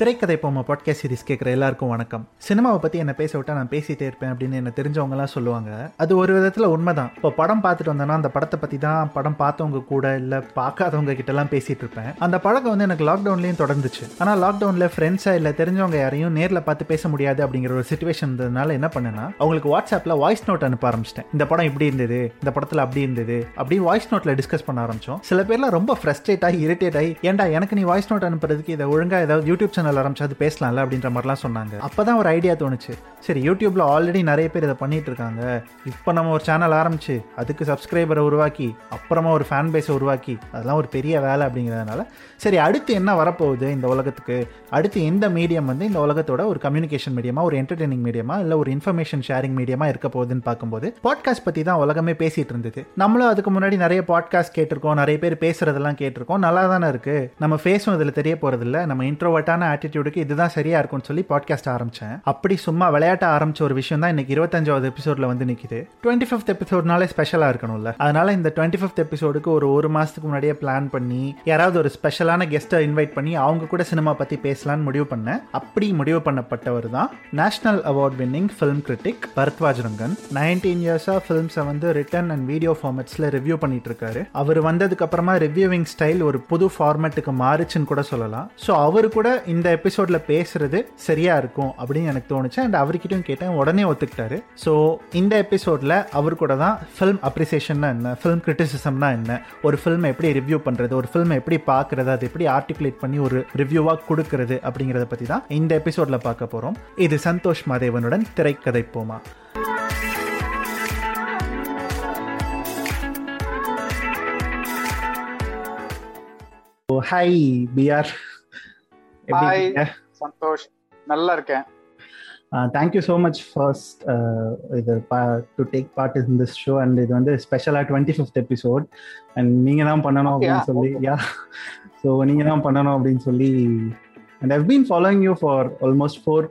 திரைக்கதை போமா podcast series கேட்குற எல்லாருக்கும் வணக்கம். சினிமாவை பற்றி என்ன பேச விட்டா நான் பேசிட்டே இருப்பேன் அப்படின்னு என்ன தெரிஞ்சவங்கலாம் சொல்லுவாங்க. அது ஒரு விதத்தில் உண்மைதான். இப்போ படம் பார்த்துட்டு வந்தேன்னா அந்த படத்தை பற்றி தான் படம் பார்த்தவங்க கூட இல்லை பார்க்காதவங்க கிட்டலாம் பேசிகிட்டு இருப்பேன். அந்த பழக்கம் வந்து எனக்கு லாக்டவுன்லேயும் தொடர்ந்துச்சு. ஆனால் லாக்டவுனில் ஃப்ரெண்ட்ஸாக இல்லை தெரிஞ்சவங்க யாரையும் நேரில் பார்த்து பேச முடியாது அப்படிங்கிற ஒரு சுச்சுவேஷன் இருந்ததுனால என்ன பண்ணேன்னா அவங்களுக்கு வாட்ஸ்அப்பில் வாய்ஸ் நோட் அனுப்ப ஆரம்பிச்சிட்டேன். இந்த படம் இப்படி இருந்தது இந்த படத்தில் அப்படி இருந்தது அப்படி வாய்ஸ் நோட்டில் டிஸ்கஸ் பண்ண ஆரம்பிச்சோம். சில பேர்லாம் ரொம்ப ஃப்ரஸ்ட்ரேட் ஆகி இரிட்டேட் ஆகி ஏன்டா எனக்கு நீ வாய்ஸ் நோட் அனுப்புறதுக்கு இதை ஒழுங்காக ஏதாவது யூடியூப் சேனல் சேனல் ஆரம்பிச்சாது பேசலாம்ல அப்படின்ற மாதிரிலாம் சொன்னாங்க. அப்பதான் ஒரு ஐடியா தோணுச்சு. சரி யூடியூப்பில் ஆல்ரெடி நிறைய பேர் இதை பண்ணிட்டு இருக்காங்க. இப்போ நம்ம ஒரு சேனல் ஆரம்பிச்சு அதுக்கு சப்ஸ்கிரைபரை உருவாக்கி அப்புறமா ஒரு ஃபேன் பேஸை உருவாக்கி அதெல்லாம் ஒரு பெரிய வேலை அப்படிங்கிறதுனால சரி அடுத்து என்ன வரப்போகுது இந்த உலகத்துக்கு? அடுத்து எந்த மீடியம் வந்து இந்த உலகத்தோட ஒரு கம்யூனிகேஷன் மீடியமா ஒரு என்டர்டெய்னிங் மீடியமா இல்லை ஒரு இன்ஃபர்மேஷன் ஷேரிங் மீடியமா இருக்க போகுதுன்னு பார்க்கும்போது பாட்காஸ்ட் பற்றி தான் உலகமே பேசிட்டு இருந்தது. நம்மளும் அதுக்கு முன்னாடி நிறைய பாட்காஸ்ட் கேட்டிருக்கோம் நிறைய பேர் பேசுறதெல்லாம் கேட்டிருக்கோம். நல்லா தானே இருக்கு. நம்ம ஃபேஸும் இதில் தெரிய போறதில்ல. நம்ம இன்ட்ரோவர்ட்டான ஆட்டிடியூடுக்கு இதுதான் சரியா இருக்கும்னு சொல்லி பாட்காஸ்ட் ஆரம்பிச்சேன். அப்படி சும்மா விளையாட்ட ஆரம்பிச்ச ஒரு விஷயம் தான் இன்னைக்கு இருபத்தஞ்சாவது எபிசோட்ல வந்து நிக்குது. டுவெண்ட்டி ஃபிஃப்த் எபிசோட்னாலே ஸ்பெஷலா இருக்கணும்ல. அதனால இந்த டுவெண்ட்டி ஃபிஃப்த் எபிசோடுக்கு ஒரு ஒரு மாசத்துக்கு முன்னாடியே பிளான் பண்ணி யாராவது ஒரு ஸ்பெஷலான கெஸ்ட்டை இன்வைட் பண்ணி அவங்க கூட சினிமா பத்தி பேசலாம்னு முடிவு பண்ணேன். அப்படி முடிவு பண்ணப்பட்டவர் தான் national award winning film critic Bharadwaj Rangan nineteen இயர்ஸா ஃபிலிம்ஸை வந்து ரிட்டன் அண்ட் வீடியோ ஃபார்மேட்ஸ்ல ரிவ்யூ பண்ணிட்டு இருக்காரு அவர் வந்ததுக்கு அப்புறமா ரிவ்யூவிங் ஸ்டைல் ஒரு புது ஃபார்மேட்டுக்கு மாறுச்சுன்னு கூட சொல்லலாம். ஸோ அவர் கூட இந்த எபிசோடில் பேசுறது சரியாக இருக்கும் அப்படின்னு எனக்கு தோணுச்சு. அண்ட் அவர்கிட்டயும் கேட்டேன். உடனே ஒத்துக்கிட்டாரு. ஸோ இந்த எபிசோடில் அவர் கூட தான் ஃபிலிம் அப்ரிசியேஷன்னா என்ன ஃபிலிம் கிரிட்டிசிசம்னா என்ன ஒரு ஃபில்ம் எப்படி ரிவ்யூ பண்ணுறது ஒரு ஃபில்ம் எப்படி பார்க்கறது அது எப்படி ஆர்டிகுலேட் பண்ணி ஒரு ரிவ்யூவாக கொடுக்கறது அப்படிங்கிறத பற்றி தான் இந்த எபிசோடில் பார்க்க போகிறோம் இது சந்தோஷ் மாதேவனுடன் திரைக்கதை போமா ஹாய் பிஆர் ஹாய் சந்தோஷ். நல்லா இருக்கேன். Thank you so much first இது to take part in this show and இது வந்து ஸ்பெஷலாக டுவெண்ட்டி ஃபிஃப்த் எபிசோட் அண்ட் நீங்கள் தான் பண்ணணும் அப்படின்னு சொல்லி யா ஸோ நீங்கள் தான் பண்ணணும் அப்படின்னு சொல்லி and have been following you for almost four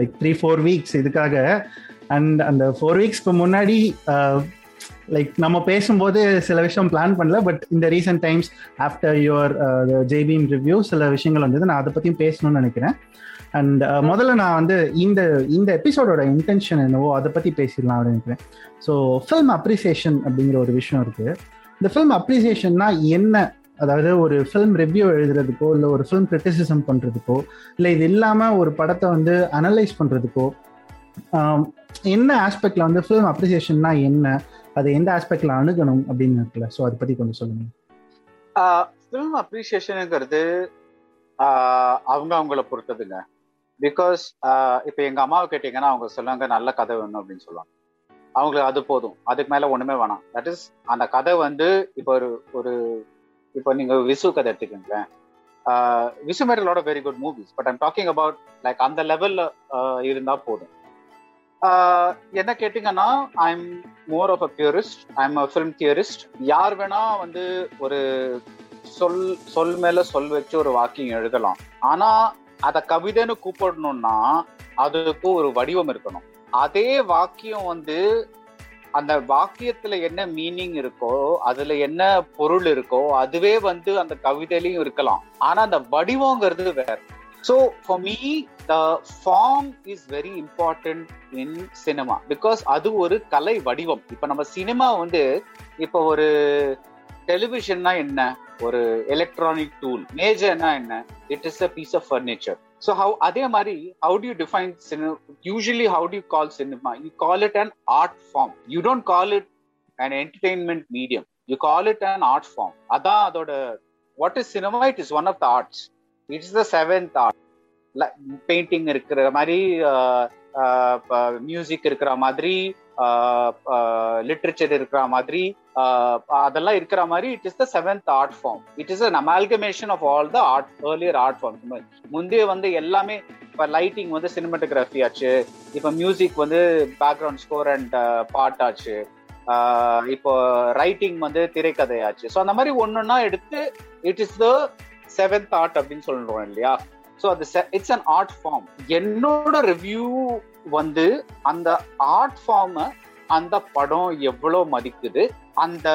like three four weeks இதுக்காக. அண்ட் அந்த ஃபோர் வீக்ஸ்க்கு முன்னாடி லைக் நம்ம பேசும்போது சில விஷயம் பிளான் பண்ணல பட் இந்த recent times after your JBM review சில விஷயங்கள் வந்தது. நான் அதை பற்றியும் பேசணும்னு நினைக்கிறேன். அண்ட் uh, முதல்ல நான் வந்து இந்த இந்த எபிசோடோட இன்டென்ஷன் என்னவோ அதை பற்றி பேசிடலாம் அப்படின்னு நினைக்கிறேன். ஸோ ஃபில்ம் அப்ரிசியேஷன் அப்படிங்கிற ஒரு விஷயம் இருக்குது இந்த ஃபில்ம் அப்ரிசியேஷன்னா என்ன? அதாவது ஒரு ஃபிலிம் ரிவ்யூ எழுதுறதுக்கோ இல்லை ஒரு ஃபிலிம் கிரிட்டிசிசம் பண்ணுறதுக்கோ இல்லை இது இல்லாமல் ஒரு படத்தை வந்து அனலைஸ் பண்ணுறதுக்கோ um, என்ன ஆஸ்பெக்டில் வந்து ஃபிலிம் அப்ரிசியேஷன்னா என்ன? அது எந்த ஆஸ்பெக்ட்ல அணுகணும் அப்படின்னு இருக்குல்ல? ஸோ அதை பத்தி கொஞ்சம் சொல்லுங்க. ஃபிலிம் அப்ரிசியேஷனுங்கிறது அவங்க அவங்கள பொறுத்ததுங்க. பிகாஸ் இப்போ எங்கள் அம்மாவை கேட்டிங்கன்னா அவங்க சொல்லுவாங்க நல்ல கதை வேணும் அப்படின்னு சொல்லுவாங்க. அவங்களுக்கு அது போதும். அதுக்கு மேலே ஒன்றுமே வேணாம். தட் இஸ் அந்த கதை வந்து இப்போ ஒரு ஒரு இப்போ நீங்கள் விசு கதை எடுத்துக்கோங்களேன். Visu made lot very good movies but I'm talking about like அந்த லெவலில் இருந்தால் போதும். என்ன கேட்டிங்கன்னா I'm more of a purist I'm a film theorist யார் வேணா வந்து ஒரு சொல் சொல் மேல சொல் வச்சு ஒரு வாக்கியம் எழுதலாம். ஆனா அத கவிதைன்னு கூப்பிடணும்னா அதுக்கு ஒரு வடிவம் இருக்கணும். அதே வாக்கியம் வந்து அந்த வாக்கியத்துல என்ன மீனிங் இருக்கோ அதுல என்ன பொருள் இருக்கோ அதுவே வந்து அந்த கவிதையிலையும் இருக்கலாம். ஆனா அந்த வடிவங்கிறது வேற. So for me the form is very important in cinema because அது ஒரு கலை வடிவம். இப்போ நம்ம சினிமா வந்து இப்போ ஒரு டெலிவிஷன்னா என்ன? ஒரு எலக்ட்ரானிக் டூல் மேஜர்னா என்ன? It is a piece of furniture so how அதே மாதிரி how do you define cinema usually how do you call cinema you call it an art form you don't call it and entertainment medium you call it an art form அதான் அதோட what is cinema it is one of the arts it's the seventh art painting இருக்கிற மாதிரி music இருக்கிற மாதிரி literature இருக்கிற மாதிரி அதெல்லாம் இருக்கிற மாதிரி it is the seventh art form it is an amalgamation of all the art earlier art form முந்தைய வந்து எல்லாமே இப்போ லைட்டிங் வந்து சினிமாட்டோகிராஃபி ஆச்சு. இப்போ மியூசிக் வந்து பேக்ரவுண்ட் ஸ்கோர் அண்ட் பாட் ஆச்சு. இப்போ ரைட்டிங் வந்து திரைக்கதையாச்சு ஸோ அந்த மாதிரி ஒன்றுன்னா எடுத்து it is the seventh art அப்படின்னு சொல்லுவோம் இல்லையா? ஸோ அது இட்ஸ் அன் ஆர்ட் ஃபார்ம் என்னோட ரிவ்யூ வந்து அந்த ஆர்ட் ஃபார்மை அந்த படம் எவ்வளோ மதிக்குது அந்த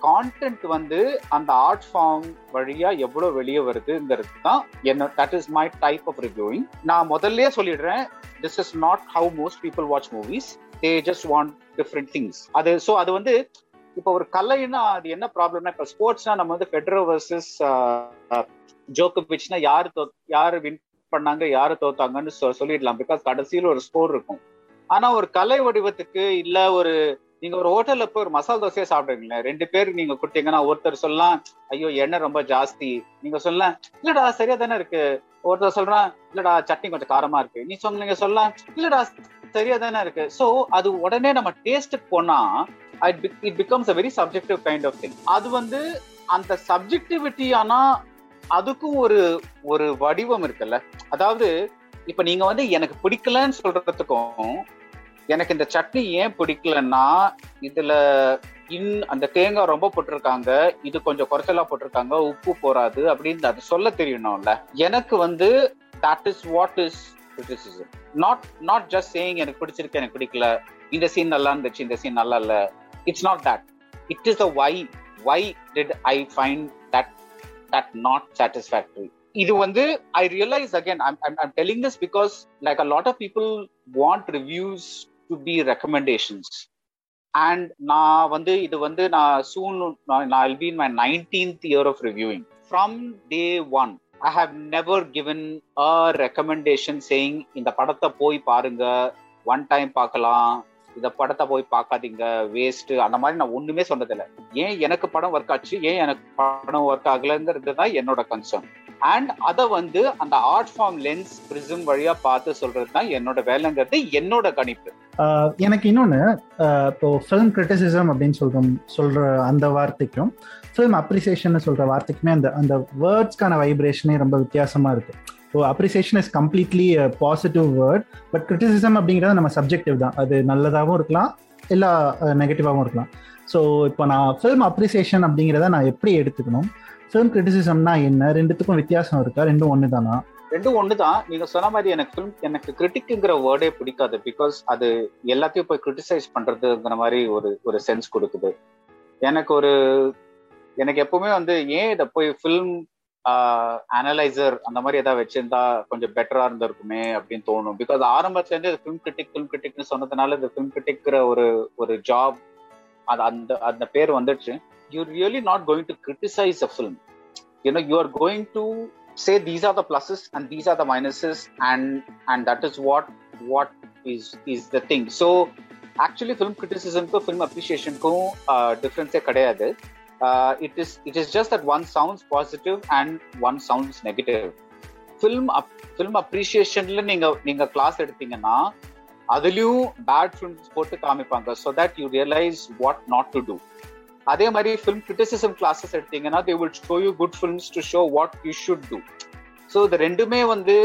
கான்டென்ட் வந்து அந்த ஆர்ட் ஃபார்ம் வழியா எவ்வளோ வெளியே வருதுங்கிறது தான் என்ன that is my type of reviewing நான் முதல்ல சொல்லிடுறேன் this is not how most people watch movies they just want different things அது ஸோ அது வந்து இப்போ ஒரு கலைன்னா அது என்ன ப்ராப்ளம்னா இப்போ ஸ்போர்ட்ஸ்னா நம்ம வந்து ஃபெட்ரோ வர்சஸ் ஜோக்கோவிச்னா யாரு தோ யாரு வின் பண்ணாங்க யாரு தோத்தாங்கன்னு சொ- சொல்லிடலாம். பிகாஸ் கடைசியில் ஒரு ஸ்கோர் இருக்கும். ஆனா ஒரு கலை வடிவத்துக்கு இல்ல ஒரு நீங்க ஒரு ஹோட்டல்ல போய் ஒரு மசால் தோசையை சாப்பிடுங்களேன் ரெண்டு பேருக்கு நீங்க கொடுத்தீங்கன்னா ஒருத்தர் சொல்லலாம் ஐயோ எண்ணெய் ரொம்ப ஜாஸ்தி. நீங்க சொல்லலாம் இல்லடா சரியா தானே இருக்கு. ஒருத்தர் சொல்றான் இல்லடா சட்னி கொஞ்சம் காரமா இருக்கு. நீ சொன்னீங்க சொல்லலாம் இல்லடா தெரிய தானே இருக்கு. ஸோ அது உடனே நம்ம டேஸ்ட்டுக்கு போனா it becomes a very subjective kind of thing அது வந்து அந்த சப்ஜெக்டிவிட்டி ஆனா அதுக்கும் ஒரு ஒரு வடிவம் இருக்குல்ல. அதாவது இப்ப நீங்க வந்து எனக்கு பிடிக்கலன்னு சொல்றதுக்கும் எனக்கு இந்த சட்னி ஏன் பிடிக்கலன்னா இதுல இன் அந்த தேங்காய் ரொம்ப போட்டிருக்காங்க இது கொஞ்சம் குறைச்சலா போட்டிருக்காங்க உப்பு போறாது அப்படின்னு அது சொல்ல தெரியணும்ல. எனக்கு வந்து that is what is criticism not not just saying எனக்கு பிடிச்சிருக்கு எனக்கு பிடிக்கல இந்த சீன் நல்லா இருந்துச்சு இந்த சீன் நல்லா இல்ல. It's not that it is the why why did I find that that not satisfactory இது வந்து I realize again I'm telling this because like a lot of people want reviews to be recommendations and நான் வந்து இது வந்து நான் soon நான் will be my nineteenth year of reviewing from day one I have never given a recommendation saying இந்த படத்தை போய் பாருங்க ஒன் டைம் பார்க்கலாம் இந்த படத்தை போய் பார்க்காதீங்க வேஸ்ட் அந்த மாதிரி நான் ஒண்ணுமே சொன்னதில்லை. ஏன் எனக்கு படம் ஒர்க் ஆச்சு? ஏன் எனக்கு படம் ஒர்க் ஆகலைங்கிறது தான் என்னோட கன்சர்ன் அண்ட் அதை வந்து அந்த ஆர்ட் ஃபார்ம் லென்ஸ் பிரிசம் வழியா பார்த்து சொல்றது தான் என்னோட வேலைங்கிறது என்னோட கணிப்பு. எனக்கு இன்னொன்று இப்போ ஃபிலிம் கிரிட்டிசிசம் அப்படின்னு சொல்கிறோம் சொல்கிற அந்த வார்த்தைக்கும் ஃபிலிம் அப்ரிசியேஷன் சொல்கிற வார்த்தைக்குமே அந்த அந்த வேர்ட்ஸ்க்கான வைப்ரேஷனே ரொம்ப வித்தியாசமாக இருக்குது so appreciation is completely positive word but criticism அப்படிங்கிறது நம்ம சப்ஜெக்டிவ் தான். அது நல்லதாகவும் இருக்கலாம் இல்லை நெகட்டிவாகவும் இருக்கலாம். ஸோ இப்போ நான் ஃபிலிம் அப்ரிசியேஷன் அப்படிங்கிறத நான் எப்படி எடுத்துக்கணும்? ஃபிலிம் கிரிட்டிசிசம்னா என்ன? ரெண்டுத்துக்கும் வித்தியாசம் இருக்கா? ரெண்டும் ஒன்று தானா ரெண்டும் ஒண்ணுதான். நீங்க சொன்ன மாதிரி எனக்கு ஃபிலிம் எனக்கு கிரிட்டிக்ங்கிற வேர்டே பிடிக்காது. பிகாஸ் அது எல்லாத்தையும் போய் கிரிட்டிசைஸ் பண்றதுங்கிற மாதிரி ஒரு ஒரு சென்ஸ் கொடுக்குது. எனக்கு ஒரு எனக்கு எப்பவுமே வந்து ஏன் இதை போய் ஃபிலிம் அனலைசர் அந்த மாதிரி ஏதாவது வச்சிருந்தா கொஞ்சம் பெட்டரா இருந்திருக்குமே அப்படின்னு தோணும். பிகாஸ் ஆரம்பத்துல இருந்து ஃபிலிம் கிரிட்டிக் ஃபிலிம் கிரிட்டிக்னு சொன்னதுனால இந்த ஃபிலிம் கிரிட்டிக்கிற ஒரு ஒரு ஜாப் அது அந்த அந்த பேர் வந்துடுச்சு. You really not going to criticize a film you know you are going to say these are the pluses and these are the minuses and and that is what what is is the thing so actually film criticism க்கும் film appreciation க்கும் uh, difference கிடையாது uh, it is it is just that one sounds positive and one sounds negative film ap- film appreciationல நீங்க நீங்க class எடுத்தீங்கன்னா அதுலயும் bad films போட்டு காமிப்பாங்க so that you realize what not to do அதே மாதிரி ஃபிலிம் கிரிட்டிசிசம் கிளாஸஸ் எடுத்தீங்கன்னா they will show you good films to show what you should do so இது ரெண்டுமே வந்து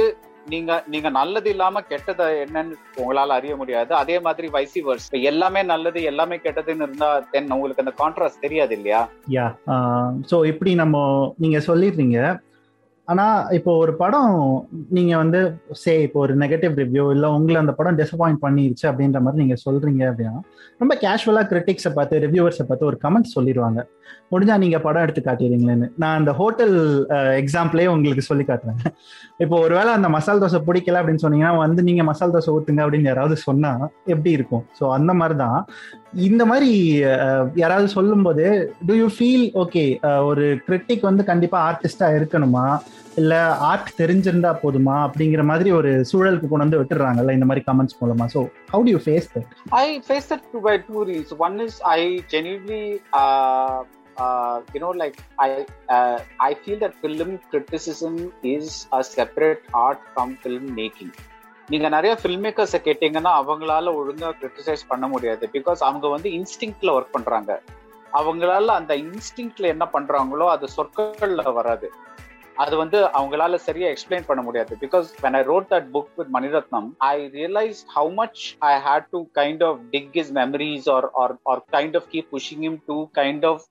நீங்க நீங்க நல்லது இல்லாம கெட்டது என்னன்னு உங்களால அறிய முடியாது. அதே மாதிரி வைசி வர்ஸ் எல்லாமே நல்லது எல்லாமே கெட்டதுன்னு இருந்தா தென் உங்களுக்கு அந்த கான்ட்ராஸ்ட் தெரியாது இல்லையா? யா ஸோ இப்படி நம்ம நீங்க சொல்லிடுறீங்க. ஆனா இப்போ ஒரு படம் நீங்க வந்து சே இப்போ ஒரு நெகட்டிவ் ரிவ்யூ இல்ல உங்களை அந்த படம் டிசப்பாயிண்ட் பண்ணிருச்சு அப்படின்ற மாதிரி நீங்க சொல்றீங்க அப்படின்னா ரொம்ப கேஷுவலா கிரிட்டிக்ஸை பார்த்து ரிவ்யூவர்ஸை பார்த்து ஒரு கமெண்ட் சொல்லிடுவாங்க முடிஞ்சா நீங்க படம் எடுத்து காட்டிடுறீங்களேன்னு. நான் அந்த ஹோட்டல் எக்ஸாம்பிளே உங்களுக்கு சொல்லி காட்டுறேன். இப்போ ஒருவேளை அந்த மசால் தோசை பிடிக்கல அப்படின்னு சொன்னீங்கன்னா வந்து நீங்க மசால் தோசை ஊத்துங்க அப்படின்னு யாராவது சொன்னா எப்படி இருக்கும்? ஸோ அந்த மாதிரி தான் இந்த மாதிரி யாராவது சொல்லும்போது டு யூ ஃபீல் ஓகே ஒரு கிரிட்டிக் வந்து கண்டிப்பா ஆர்டிஸ்டா இருக்கணுமா? இல்ல ஆர்ட் தெரிஞ்சிருந்தா போதுமா? அப்படிங்கிற மாதிரி ஒரு சூழலுக்கு கொண்டு வந்து விட்டுறாங்கல்ல இந்த மாதிரி கமெண்ட்ஸ் மூலமா. So how do you face that I face that by two reasons. One is I genuinely, uh, uh, you know, like I, uh, I feel that film criticism is a separate art from film making. நீங்க நிறைய film மேக்கர்ஸை கேட்டீங்கன்னா அவங்களால ஒழுங்கா criticise பண்ண முடியாது. Because அவங்க வந்து இன்ஸ்டிங்க்ட்ல work பண்றாங்க. அவங்களால அந்த இன்ஸ்டிங்க்ட்ல என்ன பண்றாங்களோ அது சொற்கள்ல வராது. அது வந்து அவங்களால சரியா எக்ஸ்பிளைன் பண்ண முடியாது. Because when I wrote that book with Mani Ratnam I realize how much I had to kind of dig is memories are are are kind of keep pushing him to kind of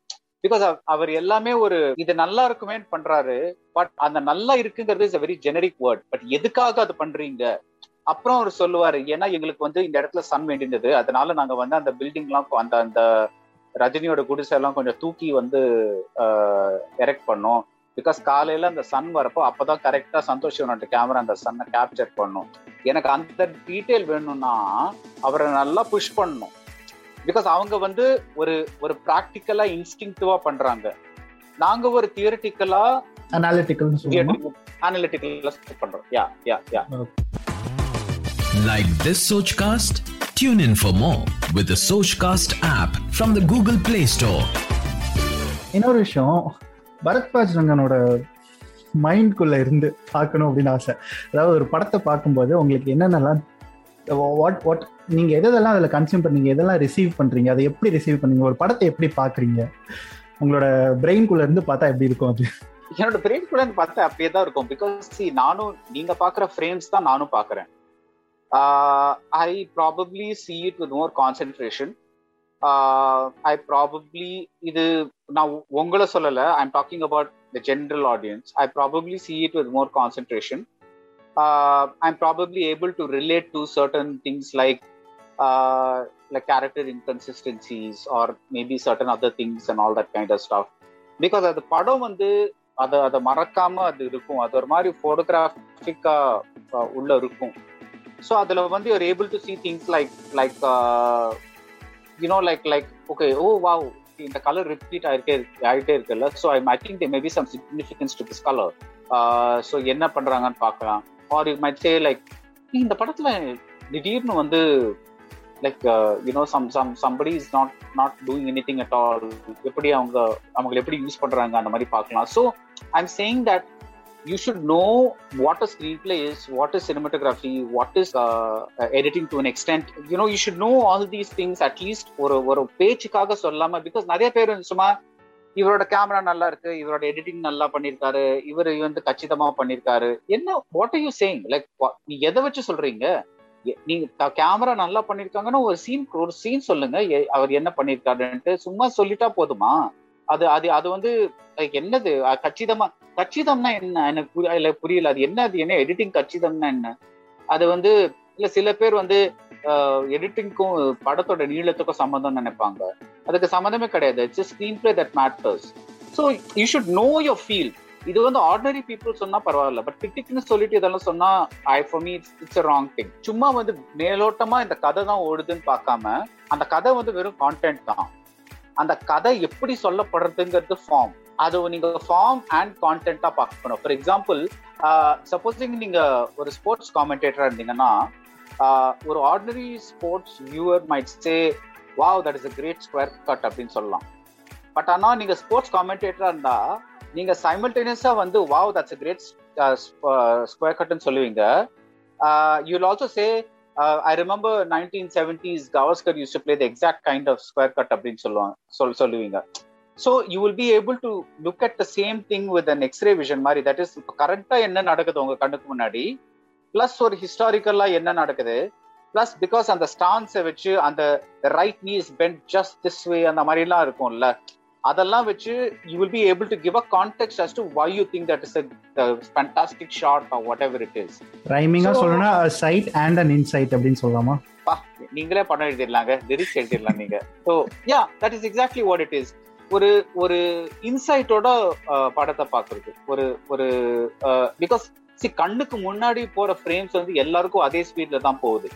because அவர் எல்லாமே ஒரு இது நல்லா இருக்குமே பண்றாரு but அந்த நல்லா இருக்குங்கிறது is a very generic word but எதுக்காக அது பண்றீங்க? அப்புறம் அவர் சொல்லுவாரு ஏன்னா எங்களுக்கு வந்து இந்த இடத்துல சன் வேண்டியிருந்தது. அதனால நாங்க வந்து அந்த பில்டிங்லாம் அந்த அந்த ரஜினியோட குடிசை எல்லாம் கொஞ்சம் தூக்கி வந்து எரெக்ட் பண்ணும். பிகாஸ் காலையில அந்த சன் வரப்போ அப்பதான் கரெக்டா சந்தோஷ் சிவனோட கேமரா அந்த சன்னை கேப்சர் பண்ணும். எனக்கு அந்த டீட்டெயில் வேணும்னா அவரை நல்லா புஷ் பண்ணணும். பிகாஸ் அவங்க வந்து ஒரு ஒரு ப்ராக்டிக்கலா இன்ஸ்டிங்டிவா பண்றாங்க. நாங்க ஒரு தியரிட்டிக்கலா அனாலிட்டிக்கல் அனலிட்டிக்கலா பண்றோம். யா யா யா Like this Sochcast? Tune in for more with the Sochcast app from the Google Play Store. இன்னொரு விஷயம் பரத்வாஜ் ரங்கனோட மைண்ட்குள்ள இருந்து பார்க்கணும் அப்படின்னு ஆசை அதாவது ஒரு படத்தை பார்க்கும்போது உங்களுக்கு என்னென்னலாம் வாட் வாட் நீங்க எதெல்லாம் அதில் கன்சியூம் பண்ணீங்க எதெல்லாம் ரிசீவ் பண்றீங்க அதை எப்படி ரிசீவ் பண்ணீங்க ஒரு படத்தை எப்படி பாக்குறீங்க உங்களோட பிரெயின்குள்ள இருந்து பார்த்தா எப்படி இருக்கும் அது என்னோட பிரெயின் கூட பார்த்தா அப்படியே தான் இருக்கும் பிகாஸ் நானும் நீங்க பாக்குற ஃப்ரேம்ஸ் தான் நானும் பாக்குறேன் I probably see it with more concentration I probably இது நான் உங்களை சொல்லல I am talking about the general audience I probably see it with more concentration I am probably able to relate to certain things like like character inconsistencies or maybe certain other things and all that kind of stuff because அது படம் வந்து அதை அதை மறக்காம அது இருக்கும் அது ஒரு மாதிரி போட்டோகிராஃபிக்கா உள்ள இருக்கும் ஸோ அதில் வந்து you're able to see things like like you know like like okay oh wow இந்த கலர் ரிப்பீட் ஆயிருக்கே ஆகிட்டே இருக்குல்ல. So I I think they maybe some significance to this colour so என்ன பண்ணுறாங்கன்னு பார்க்கலாம். Or you might say like இந்த படத்தில் திடீர்னு வந்து like you know some some somebody is not not doing anything at all எப்படி அவங்க அவங்களை எப்படி யூஸ் பண்ணுறாங்க அந்த மாதிரி பார்க்கலாம். So I am saying that you should know what is screenplay is what is cinematography what is editing to an extent you know you should know all these things at least ஒரு ஒரு பேச்சுக்காக சொல்லாம because நிறைய பேர் சும்மா இவரோட camera நல்லா இருக்கு இவரோட எடிட்டிங் நல்லா பண்ணிருக்காரு இவர் வந்து கச்சிதமா பண்ணிருக்காரு. என்ன what are you saying like நீ எதை வச்சு சொல்றீங்க? நீங்க கேமரா நல்லா பண்ணிருக்காங்கன்னா ஒரு சீன் ஒரு சீன் சொல்லுங்க. அவர் என்ன பண்ணிருக்காருன்ட்டு சும்மா சொல்லிட்டா போதுமா? அது அது அது வந்து என்னது? கச்சிதமா கச்சிதம்னா என்ன? எனக்கு புரியல. அது என்ன? அது என்ன? எடிட்டிங் கச்சிதம்னா என்ன? அது வந்து இல்ல சில பேர் வந்து எடிட்டிங்க்கும் படத்தோட நீளத்துக்கும் சம்மந்தம் நினைப்பாங்க. அதுக்கு சம்மந்தமே கிடையாது. It's screenplay that matters so you should know your feel இது வந்து ஆர்டினரி பீப்புள் சொன்னா பரவாயில்ல. பட் கிரிட்டிக்னு சொல்லிட்டு இதெல்லாம் சொன்னா I for me it's it's wrong thing சும்மா வந்து மேலோட்டமா இந்த கதை தான் ஓடுதுன்னு பார்க்காம அந்த கதை வந்து வெறும் கான்டென்ட் தான். அந்த கதை எப்படி சொல்லப்படுறதுங்கிறது ஃபார்ம் அது நீங்க ஃபார்ம் அண்ட் கான்டென்ட்டா பார்க்கணும் ஃபார் எக்ஸாம்பிள் சப்போஸிங் நீங்க ஒரு ஸ்போர்ட்ஸ் காமெண்டேட்டரா இருந்தீங்கன்னா ஒரு ordinary sports viewer might say wow that is a great square cut அப்படின்னு சொல்லலாம். பட் ஆனா நீங்க ஸ்போர்ட்ஸ் காமெண்டேட்டரா இருந்தா நீங்க சைமல்டேனியஸா வந்து wow that's a great square கட்னு சொல்லுவீங்க. You also say I remember nineteen seventies Gavaskar used to play the exact kind of square cut அப்படின்னு சொல்லுவாங்க. சொல் சொல்லுவீங்க. So you will be able to look at the same thing with an x ray vision மாதிரி. That is கரெக்டாக என்ன நடக்குது உங்க கண்ணுக்கு முன்னாடி? பிளஸ் ஒரு ஹிஸ்டாரிக்கலா என்ன நடக்குது? பிளஸ் பிகாஸ் அந்த ஸ்டான்ஸை வச்சு அந்த right knee is bent just this way அந்த மாதிரிலாம் இருக்கும்ல. அதெல்லாம் வச்சு you will be able to give a context as to why you think that is a fantastic shot or whatever it is ரைமிங்கா சொல்லணும்னா side and an inside அப்படின்னு சொல்லலாமா? நீங்களே படம் எழுதிடலாங்க. லிரிக்ஸ் எழுதிடலாம் நீங்க. So yeah that is exactly what it is ஒரு ஒரு இன்சைட்டோட படத்தை பாக்குறது ஒரு ஒரு பிகாஸ் சி கண்ணுக்கு முன்னாடி போற ஃப்ரேம்ஸ் வந்து எல்லாருக்கும் அதே ஸ்பீட்ல தான் போகுது.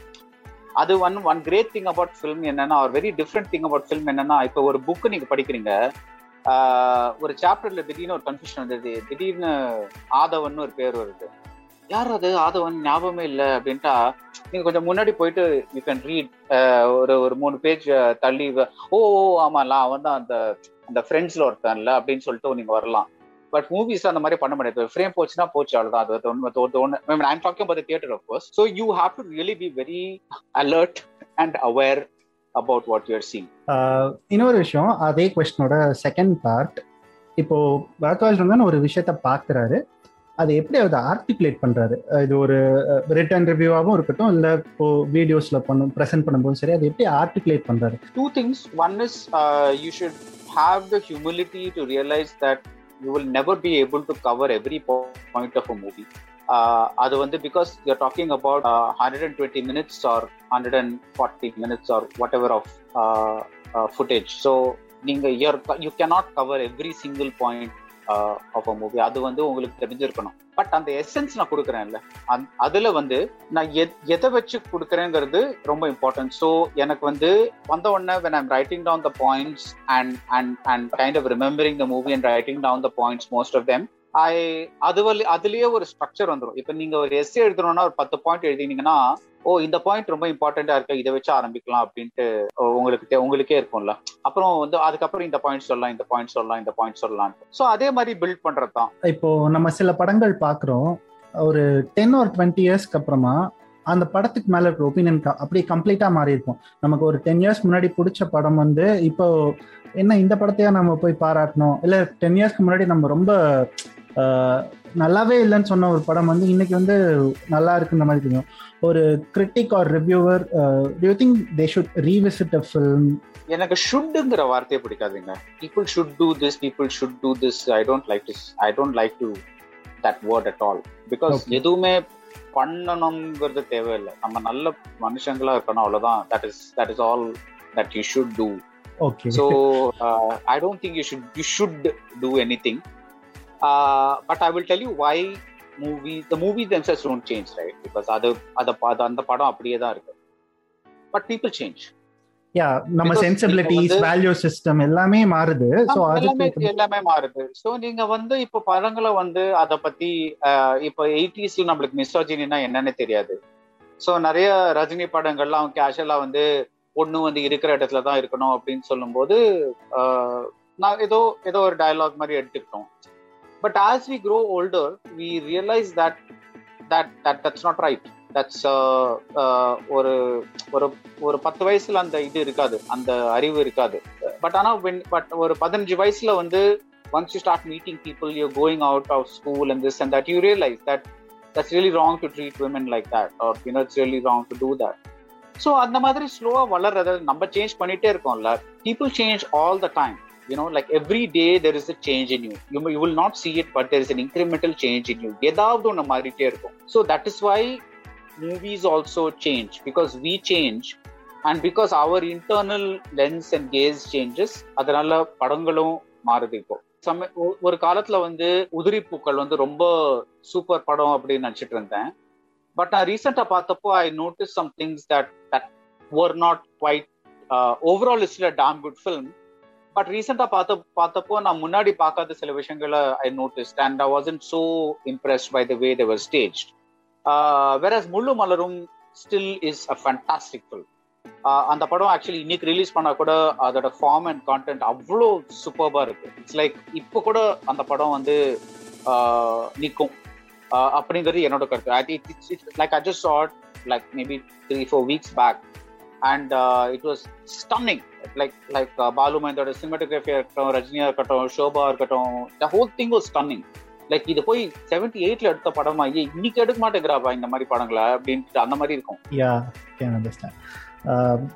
அது one one great thing about film என்னன்னா ஒரு very different thing about film என்னன்னா இப்போ ஒரு புக்கு நீங்க படிக்கிறீங்க ஒரு சாப்டர்ல திடீர்னு ஒரு கன்ஃபியூஷன் வந்தது. திடீர்னு ஆதவன் ஒரு பேர் வருது. யார் அது? ஆதவன் ஞாபகமே இல்லை அப்படின்ட்டா நீங்க கொஞ்சம் முன்னாடி போயிட்டு யூ கேன் ரீட் ஒரு ஒரு மூணு பேஜ் தள்ளி ஓ ஆமாம்ல அவன் தான் அந்த அந்த ஃப்ரெண்ட்ஸ்ல ஒருத்தன்ல அப்படின்னு சொல்லிட்டு நீங்க வரலாம். பட் மூவிஸ் அந்த மாதிரி பண்ண முடியாது. ஃப்ரேம் போச்சுன்னா போச்சு அவ்வளவுதான். அது ஒன்று I'm talking about theatre of course so you have to really be very alert and aware about what you're seeing இன்னொரு விஷயம் அதே கொஸ்டினோட செகண்ட் பார்ட் இப்போ பரத்வாஜ் ரங்கன் ஒரு விஷயத்த பாக்குறாரு அதை எப்படி அதை ஆர்டிகுலேட் பண்றாரு? இது ஒரு ரிட்டர்ன் ரிவ்யூவாகவும் இருக்கட்டும் இல்ல இப்போ வீடியோஸ்ல பண்ணும் ப்ரெசென்ட் பண்ணும்போதும் சரி அதை எப்படி ஆர்டிகுலேட் பண்றாரு? Two things one is you should have the humility to realize that you will never be able to cover every point of a movie அது வந்து because you're talking about hundred and twenty minutes or hundred and forty minutes or whatever of footage so நீங்க you cannot cover every single point of a movie அது வந்து உங்களுக்கு தெரிஞ்சிருக்கணும். But அந்த essence நான் கொடுக்குறேன்ல. அந் அதில் வந்து நான் எத்- எதை வச்சு கொடுக்குறேங்கிறது ரொம்ப இம்பார்ட்டன்ட் ஸோ எனக்கு வந்து வந்த உடனே when I'm writing down the points and and and kind of remembering the movie and writing down the points most of them I அது வழி அதுலயே ஒரு ஸ்ட்ரக்சர் வந்துடும் இப்போ நீங்க ஒரு எஸ்ஏ எழுதணும்னா ஒரு பத்து பாயிண்ட் எழுதினீங்கன்னா ஓ இந்த பாயிண்ட் ரொம்ப இம்பார்ட்டண்டா இருக்கு. இதை வச்சு ஆரம்பிக்கலாம் அப்படின்ட்டு உங்களுக்கு உங்களுக்கே இருக்கும்ல. அப்புறம் வந்து அதுக்கப்புறம் இந்த பாயிண்ட் சொல்லலாம் இந்த பாயிண்ட் சொல்லலாம் இந்த பாயிண்ட் சொல்லலாம் ஸோ அதே மாதிரி பில்ட் பண்றது தான். இப்போ நம்ம சில படங்கள் பார்க்குறோம் ஒரு டென் ஒரு டுவெண்ட்டி இயர்ஸ்க்கு அப்புறமா அந்த படத்துக்கு மேல இருக்கிற ஒப்பீனியன் அப்படியே கம்ப்ளீட்டா மாறி இருக்கும் நமக்கு ஒரு டென் இயர்ஸ் முன்னாடி பிடிச்ச படம் வந்து இப்போ என்ன இந்த படத்தையா நம்ம போய் பாராட்டணும்? இல்ல டென் இயர்ஸ்க்கு முன்னாடி நம்ம ரொம்ப நல்லாவே இல்லைன்னு சொன்ன ஒரு படம் வந்து இன்னைக்கு வந்து நல்லா இருக்குன்ற மாதிரி தெரியும். ஒரு critic or reviewer you think they should revisit a film எனக்கு ஷுட்டுங்கிற வார்த்தையை பிடிக்காதுங்க. People should do this people should do this I don't like this I don't like to that word at all because. எதுவுமே பண்ணணுங்கிறது தேவையில்லை. நம்ம நல்ல மனுஷங்களா இருக்கணும் அவ்வளவுதான். That is that is all that you should do okay so uh, i don't think you should you should do anything. Uh, but i will tell you why movies the movies themselves don't change right? Because other other அது அந்த படம் அப்படியே தான் இருக்கு. But people change. யா நம்ம sensibilities value system எல்லாமே மாறுது. ஆமா, எல்லாமே எல்லாமே மாறுது. சோ நீங்க வந்து இப்ப படங்களை வந்து அத பத்தி அஹ், இப்ப எயிட்டிஸ்ல நம்மளுக்கு மிஸ்டாஜினா என்னன்னு தெரியாது. சோ நிறைய ரஜினி படங்கள்லாம் அவங்க கேஷுவலா வந்து பொண்ணு வந்து இருக்கிற இடத்துல தான் இருக்கணும் அப்படின்னு சொல்லும்போது அஹ், நான் ஏதோ ஏதோ ஒரு டயலாக் மாதிரி எடுத்துக்கிட்டோம். But as we grow older we realize that that that that's not right that's ஒரு ஒரு ஒரு பத்து வயசுல அந்த இது இருக்காது அந்த அறிவு இருக்காது பட் ஆனால் வென் பட் ஒரு பதினஞ்சு வயசுல வந்து once you start meeting people you going out of school and this and that you realize that that's really wrong to treat women like that or you know it's really wrong to do that so அந்த மாதிரி ஸ்லோவாக வளர்றது நம்ம change பண்ணிகிட்டே இருக்கோம்ல people change all the time you know like every day there is a change in you. you you will not see it but there is an incremental change in you ஏதாவது ஒன்று மாறிட்டே இருக்கும் so that is why movies also change because we change and because our internal lens and gaze changes அதனால படங்களும் மாறுது இப்போ சம ஒரு காலத்துல வந்து உதிரி பூக்கள் வந்து ரொம்ப சூப்பர் படம் அப்படின்னு நினச்சிட்டு இருந்தேன் பட் நான் ரீசெண்டாக பார்த்தப்போ I notice some things that that were not quite overall it's a damn good film but ரீசெண்டா பார்த்த பார்த்தப்போ நான் முன்னாடி பார்க்காத சில விஷயங்களை I notice and I wasn't so impress by the way Thevar stage versus Mullum Malarum still is a fantastic film அந்த படம் ஆக்சுவலி இன்னைக்கு ரிலீஸ் பண்ணா கூட அதோட ஃபார்ம் அண்ட் கான்டென்ட் அவ்வளோ சூப்பர்பா இருக்கு. இட்ஸ் லைக் இப்போ கூட அந்த படம் வந்து uh, நிற்கும். Uh, அப்படிங்கிறது என்னோட கருத்து. I like I just sat like maybe three four weeks back and it was stunning like like Balu மகேந்தோட சினிமாட்டோகிராஃபியா இருக்கட்டும் ரஜினியா இருக்கட்டும் ஷோபா இருக்கட்டும் the whole thing was stunning like இது போய் செவன்டி எயிட்ல எடுத்த படமா ஏய் இன்னைக்கு எடுக்க மாட்டேங்கிறாப்பா இந்த மாதிரி படங்களை அப்படின்ட்டு அந்த மாதிரி இருக்கும். யா கேன் அண்டர்ஸ்டாண்ட்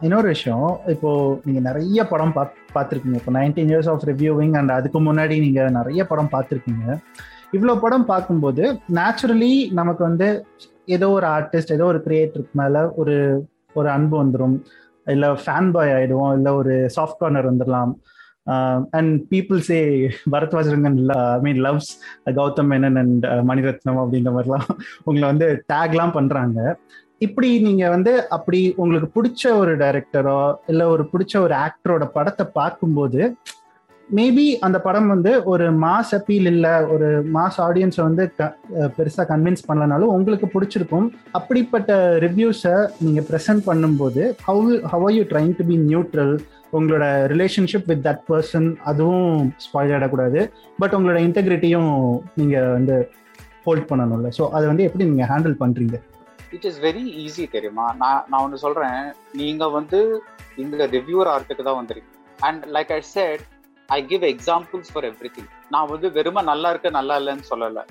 இன்னொரு விஷயம் இப்போ நீங்க நிறைய படம் பா பார்த்துருக்கீங்க. இப்போ nineteen years of reviewing and அதுக்கு முன்னாடி நீங்க நிறைய படம் பார்த்துருக்கீங்க. இவ்வளோ படம் பார்க்கும்போது நேச்சுரலி நமக்கு வந்து ஏதோ ஒரு ஆர்டிஸ்ட் ஏதோ ஒரு கிரியேட்டருக்கு மேல ஒரு ஒரு அன்பு வந்துடும் இல்லை ஃபேன் பாய் ஆயிடுவோம். இல்லை ஒரு சாஃப்ட் கார்னர் வந்துடலாம் and people say Baradwaj Rangan I mean loves Gautham Menon and uh, Mani Ratnam அப்படின்ற மாதிரிலாம் உங்களை வந்து டேக்லாம் பண்ணுறாங்க இப்படி நீங்கள் வந்து அப்படி உங்களுக்கு பிடிச்ச ஒரு டைரக்டரோ இல்லை ஒரு பிடிச்ச ஒரு ஆக்டரோட படத்தை பார்க்கும்போது மேபி அந்த படம் வந்து ஒரு மாஸ் அப்பீல் இல்லை ஒரு மாஸ் ஆடியன்ஸை வந்து க- கன்வின்ஸ் பண்ணலனாலும் உங்களுக்கு பிடிச்சிருக்கும். அப்படிப்பட்ட ரிவ்யூஸை நீங்கள் ப்ரெசென்ட் பண்ணும்போது how how are you trying to be neutral உங்களோட ரிலேஷன்ஷிப் வித் தட் பர்சன் அதுவும் ஸ்பாயில் ஆகிடக்கூடாது பட் உங்களோட இன்டெகிரிட்டியும் நீங்கள் வந்து ஹோல்ட் பண்ணணும்ல. ஸோ அதை வந்து எப்படி நீங்கள் ஹேண்டில் பண்ணுறீங்க இட் இஸ் வெரி ஈஸி தெரியுமா? நான் நான் ஒன்று சொல்கிறேன் நீங்கள் வந்து இந்த ரிவ்யூவர் ஆர்ட்டுக்கு தான் வந்துருக்கீங்க. And like I said I give examples for everything நான் வந்து வெறுமை நல்லா இருக்க நல்லா இல்லைன்னு சொல்லலை.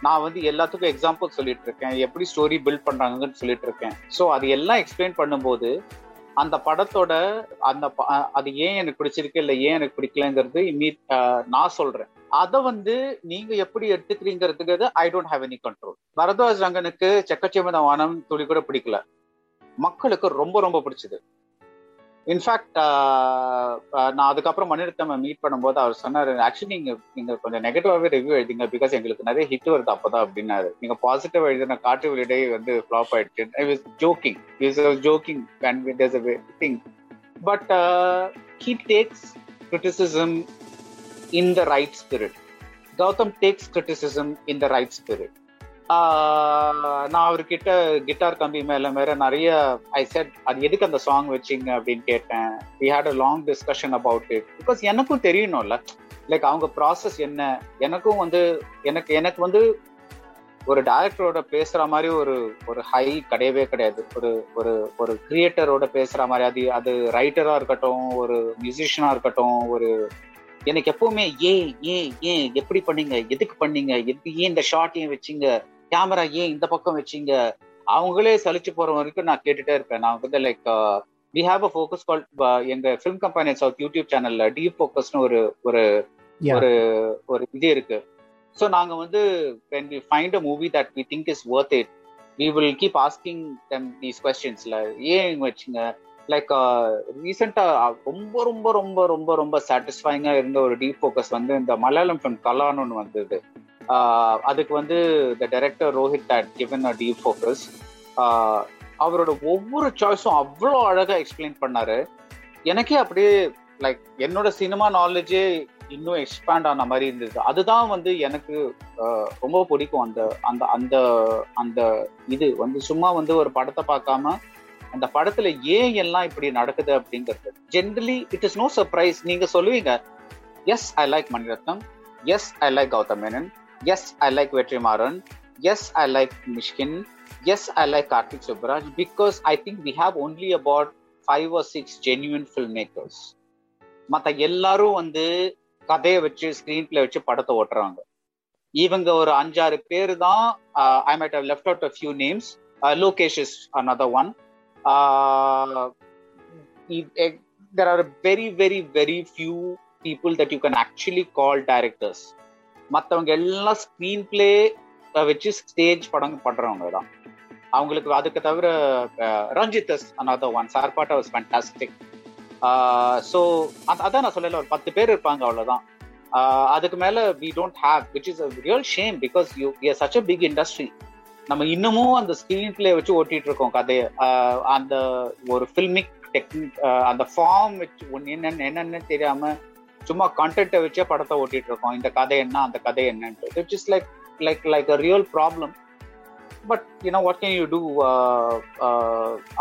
நான் வந்து எல்லாத்துக்கும் எக்ஸாம்பிள் சொல்லிட்டு இருக்கேன். எப்படி ஸ்டோரி பில்ட் பண்றாங்கன்னு சொல்லிட்டு இருக்கேன். ஸோ அது எல்லாம் எக்ஸ்பிளைன் பண்ணும்போது அந்த படத்தோட அந்த ப- அது ஏன் எனக்கு பிடிச்சிருக்கு இல்லை ஏன் எனக்கு பிடிக்கலங்கிறது இம்மீட் நான் சொல்றேன். அதை வந்து நீங்க எப்படி எடுத்துக்கிறீங்கிறதுக்கு I don't have any control Baradwaj ரங்கனுக்கு செக்கச்சேமத வானம் துளி கூட பிடிக்கல. மக்களுக்கு ரொம்ப ரொம்ப பிடிச்சது. இன்ஃபேக்ட் uh, uh, நான் அதுக்கப்புறம் மணிரத்னம் மீட் பண்ணும்போது அவர் சொன்னார் ஆக்சுவலி நீங்க நீங்க கொஞ்சம் நெகட்டிவாவே ரிவ்யூ எழுதிங்க பிகாஸ் எங்களுக்கு நிறைய ஹிட் வருது அப்பதான் அப்படின்னாரு. நீங்க பாசிட்டிவ் எழுதின காட்டு வெளியிடை வந்து ஃபிளாப் ஆயிடுச்சு. I joking is joking and there's a thing but he takes criticism in the right spirit Gautham takes criticism in the right spirit நான் அவர்கிட்ட கிட்டார் கம்பி மேல மேல நிறைய ஐ செட் அது எதுக்கு அந்த சாங் வச்சிங்க? அப்படின்னு கேட்டேன். We had a long discussion about it because எனக்கும் தெரியணும்ல. லைக் அவங்க ப்ராசஸ் என்ன? எனக்கும் வந்து எனக்கு எனக்கு வந்து ஒரு டைரக்டரோட பேசுற மாதிரி ஒரு ஒரு ஹை கிடையவே கிடையாது. ஒரு ஒரு ஒரு கிரியேட்டரோட பேசுற மாதிரி அது அது ரைட்டரா இருக்கட்டும் ஒரு மியூசிஷியனா இருக்கட்டும் ஒரு எனக்கு எப்பவுமே ஏன் ஏன் ஏன் எப்படி பண்ணீங்க? எதுக்கு பண்ணீங்க? எதுக்கு ஏன் இந்த ஷார்ட் ஏன் வச்சீங்க? கேமரா ஏன் இந்த பக்கம் வச்சீங்க? அவங்களே சலிச்சு போற வரைக்கும் நான் கேட்டுட்டே இருப்பேன். நான் வந்து like we have a focus call எங்க ஃபிலிம் கம்பெனி சவுத் யூடியூப் சேனல்ல டீப் ஃபோக்கஸ்னு ஒரு ஒரு ஒரு ஒரு இது இருக்கு. ஸோ நாங்க வந்து when we find a movie that we think is worth it we will keep asking them these கொஸ்டின்ஸ்ல ஏன் வச்சுங்க? லைக் ரீசெண்டா ரொம்ப ரொம்ப ரொம்ப ரொம்ப ரொம்ப சாட்டிஸ்ஃபைங்கா இருந்த ஒரு டீப் ஃபோக்கஸ் வந்து இந்த மலையாளம் ஃபிலிம் கலான்னு ஒன்று வந்தது. அதுக்கு வந்து the director Rohit had given a deep focus அவரோட ஒவ்வொரு சாய்ஸும் அவ்வளோ அழகாக எக்ஸ்பிளைன் பண்ணாரு. எனக்கே அப்படியே லைக் என்னோட சினிமா நாலேஜே இன்னும் எக்ஸ்பேண்ட் ஆன மாதிரி இருந்தது. அதுதான் வந்து எனக்கு ரொம்ப பிடிக்கும் அந்த அந்த அந்த அந்த இது. வந்து சும்மா வந்து ஒரு படத்தை பார்க்காம அந்த படத்துல ஏன் எல்லாம் இப்படி நடக்குது அப்படிங்கிறது. Generally it is no surprise நீங்க சொல்லுவீங்க yes I like Mani Ratnam yes I like Gautham Menon yes I like Vetrimaaran yes I like Mysskin yes I like Karthik Subbaraj because I think we have only about five or six genuine filmmakers மற்ற எல்லாரும் வந்து கதையை வச்சு screen play வச்சு படத்தை ஓட்டுறாங்க. இவங்க ஒரு அஞ்சாறு பேர் தான் I might have left out a few names Lokesh is another one there there are very very very few people that you can call call மற்றவங்க எல்லாம் ஸ்க்ரீன் பிளே வச்சு ஸ்டேஜ் படம் பண்றவங்க தான். அவங்களுக்கு அதுக்கு தவிர Ranjith another one Sarpatta was fantastic so அதான் நான் சொல்லல. ஒரு பத்து பேர் இருப்பாங்க அவ்வளோதான் அதுக்கு மேல we don't have which is real shame because you such a big industry நம்ம இன்னமும் அந்த ஸ்க்ரீன் பிளே வச்சு ஓட்டிட்டு இருக்கோம் கதையை. அந்த ஒரு ஃபில்மிக் டெக்னிக் அந்த ஃபார்ம் வச்சு என்னென்ன என்னென்னு தெரியாம சும்மா கண்டென்ட்டை வச்சே படத்தை ஓட்டிட்டு இருக்கோம் இந்த கதை என்ன அந்த கதை என்னன்ட்டு. Which is like like like a real problem but you know what can you do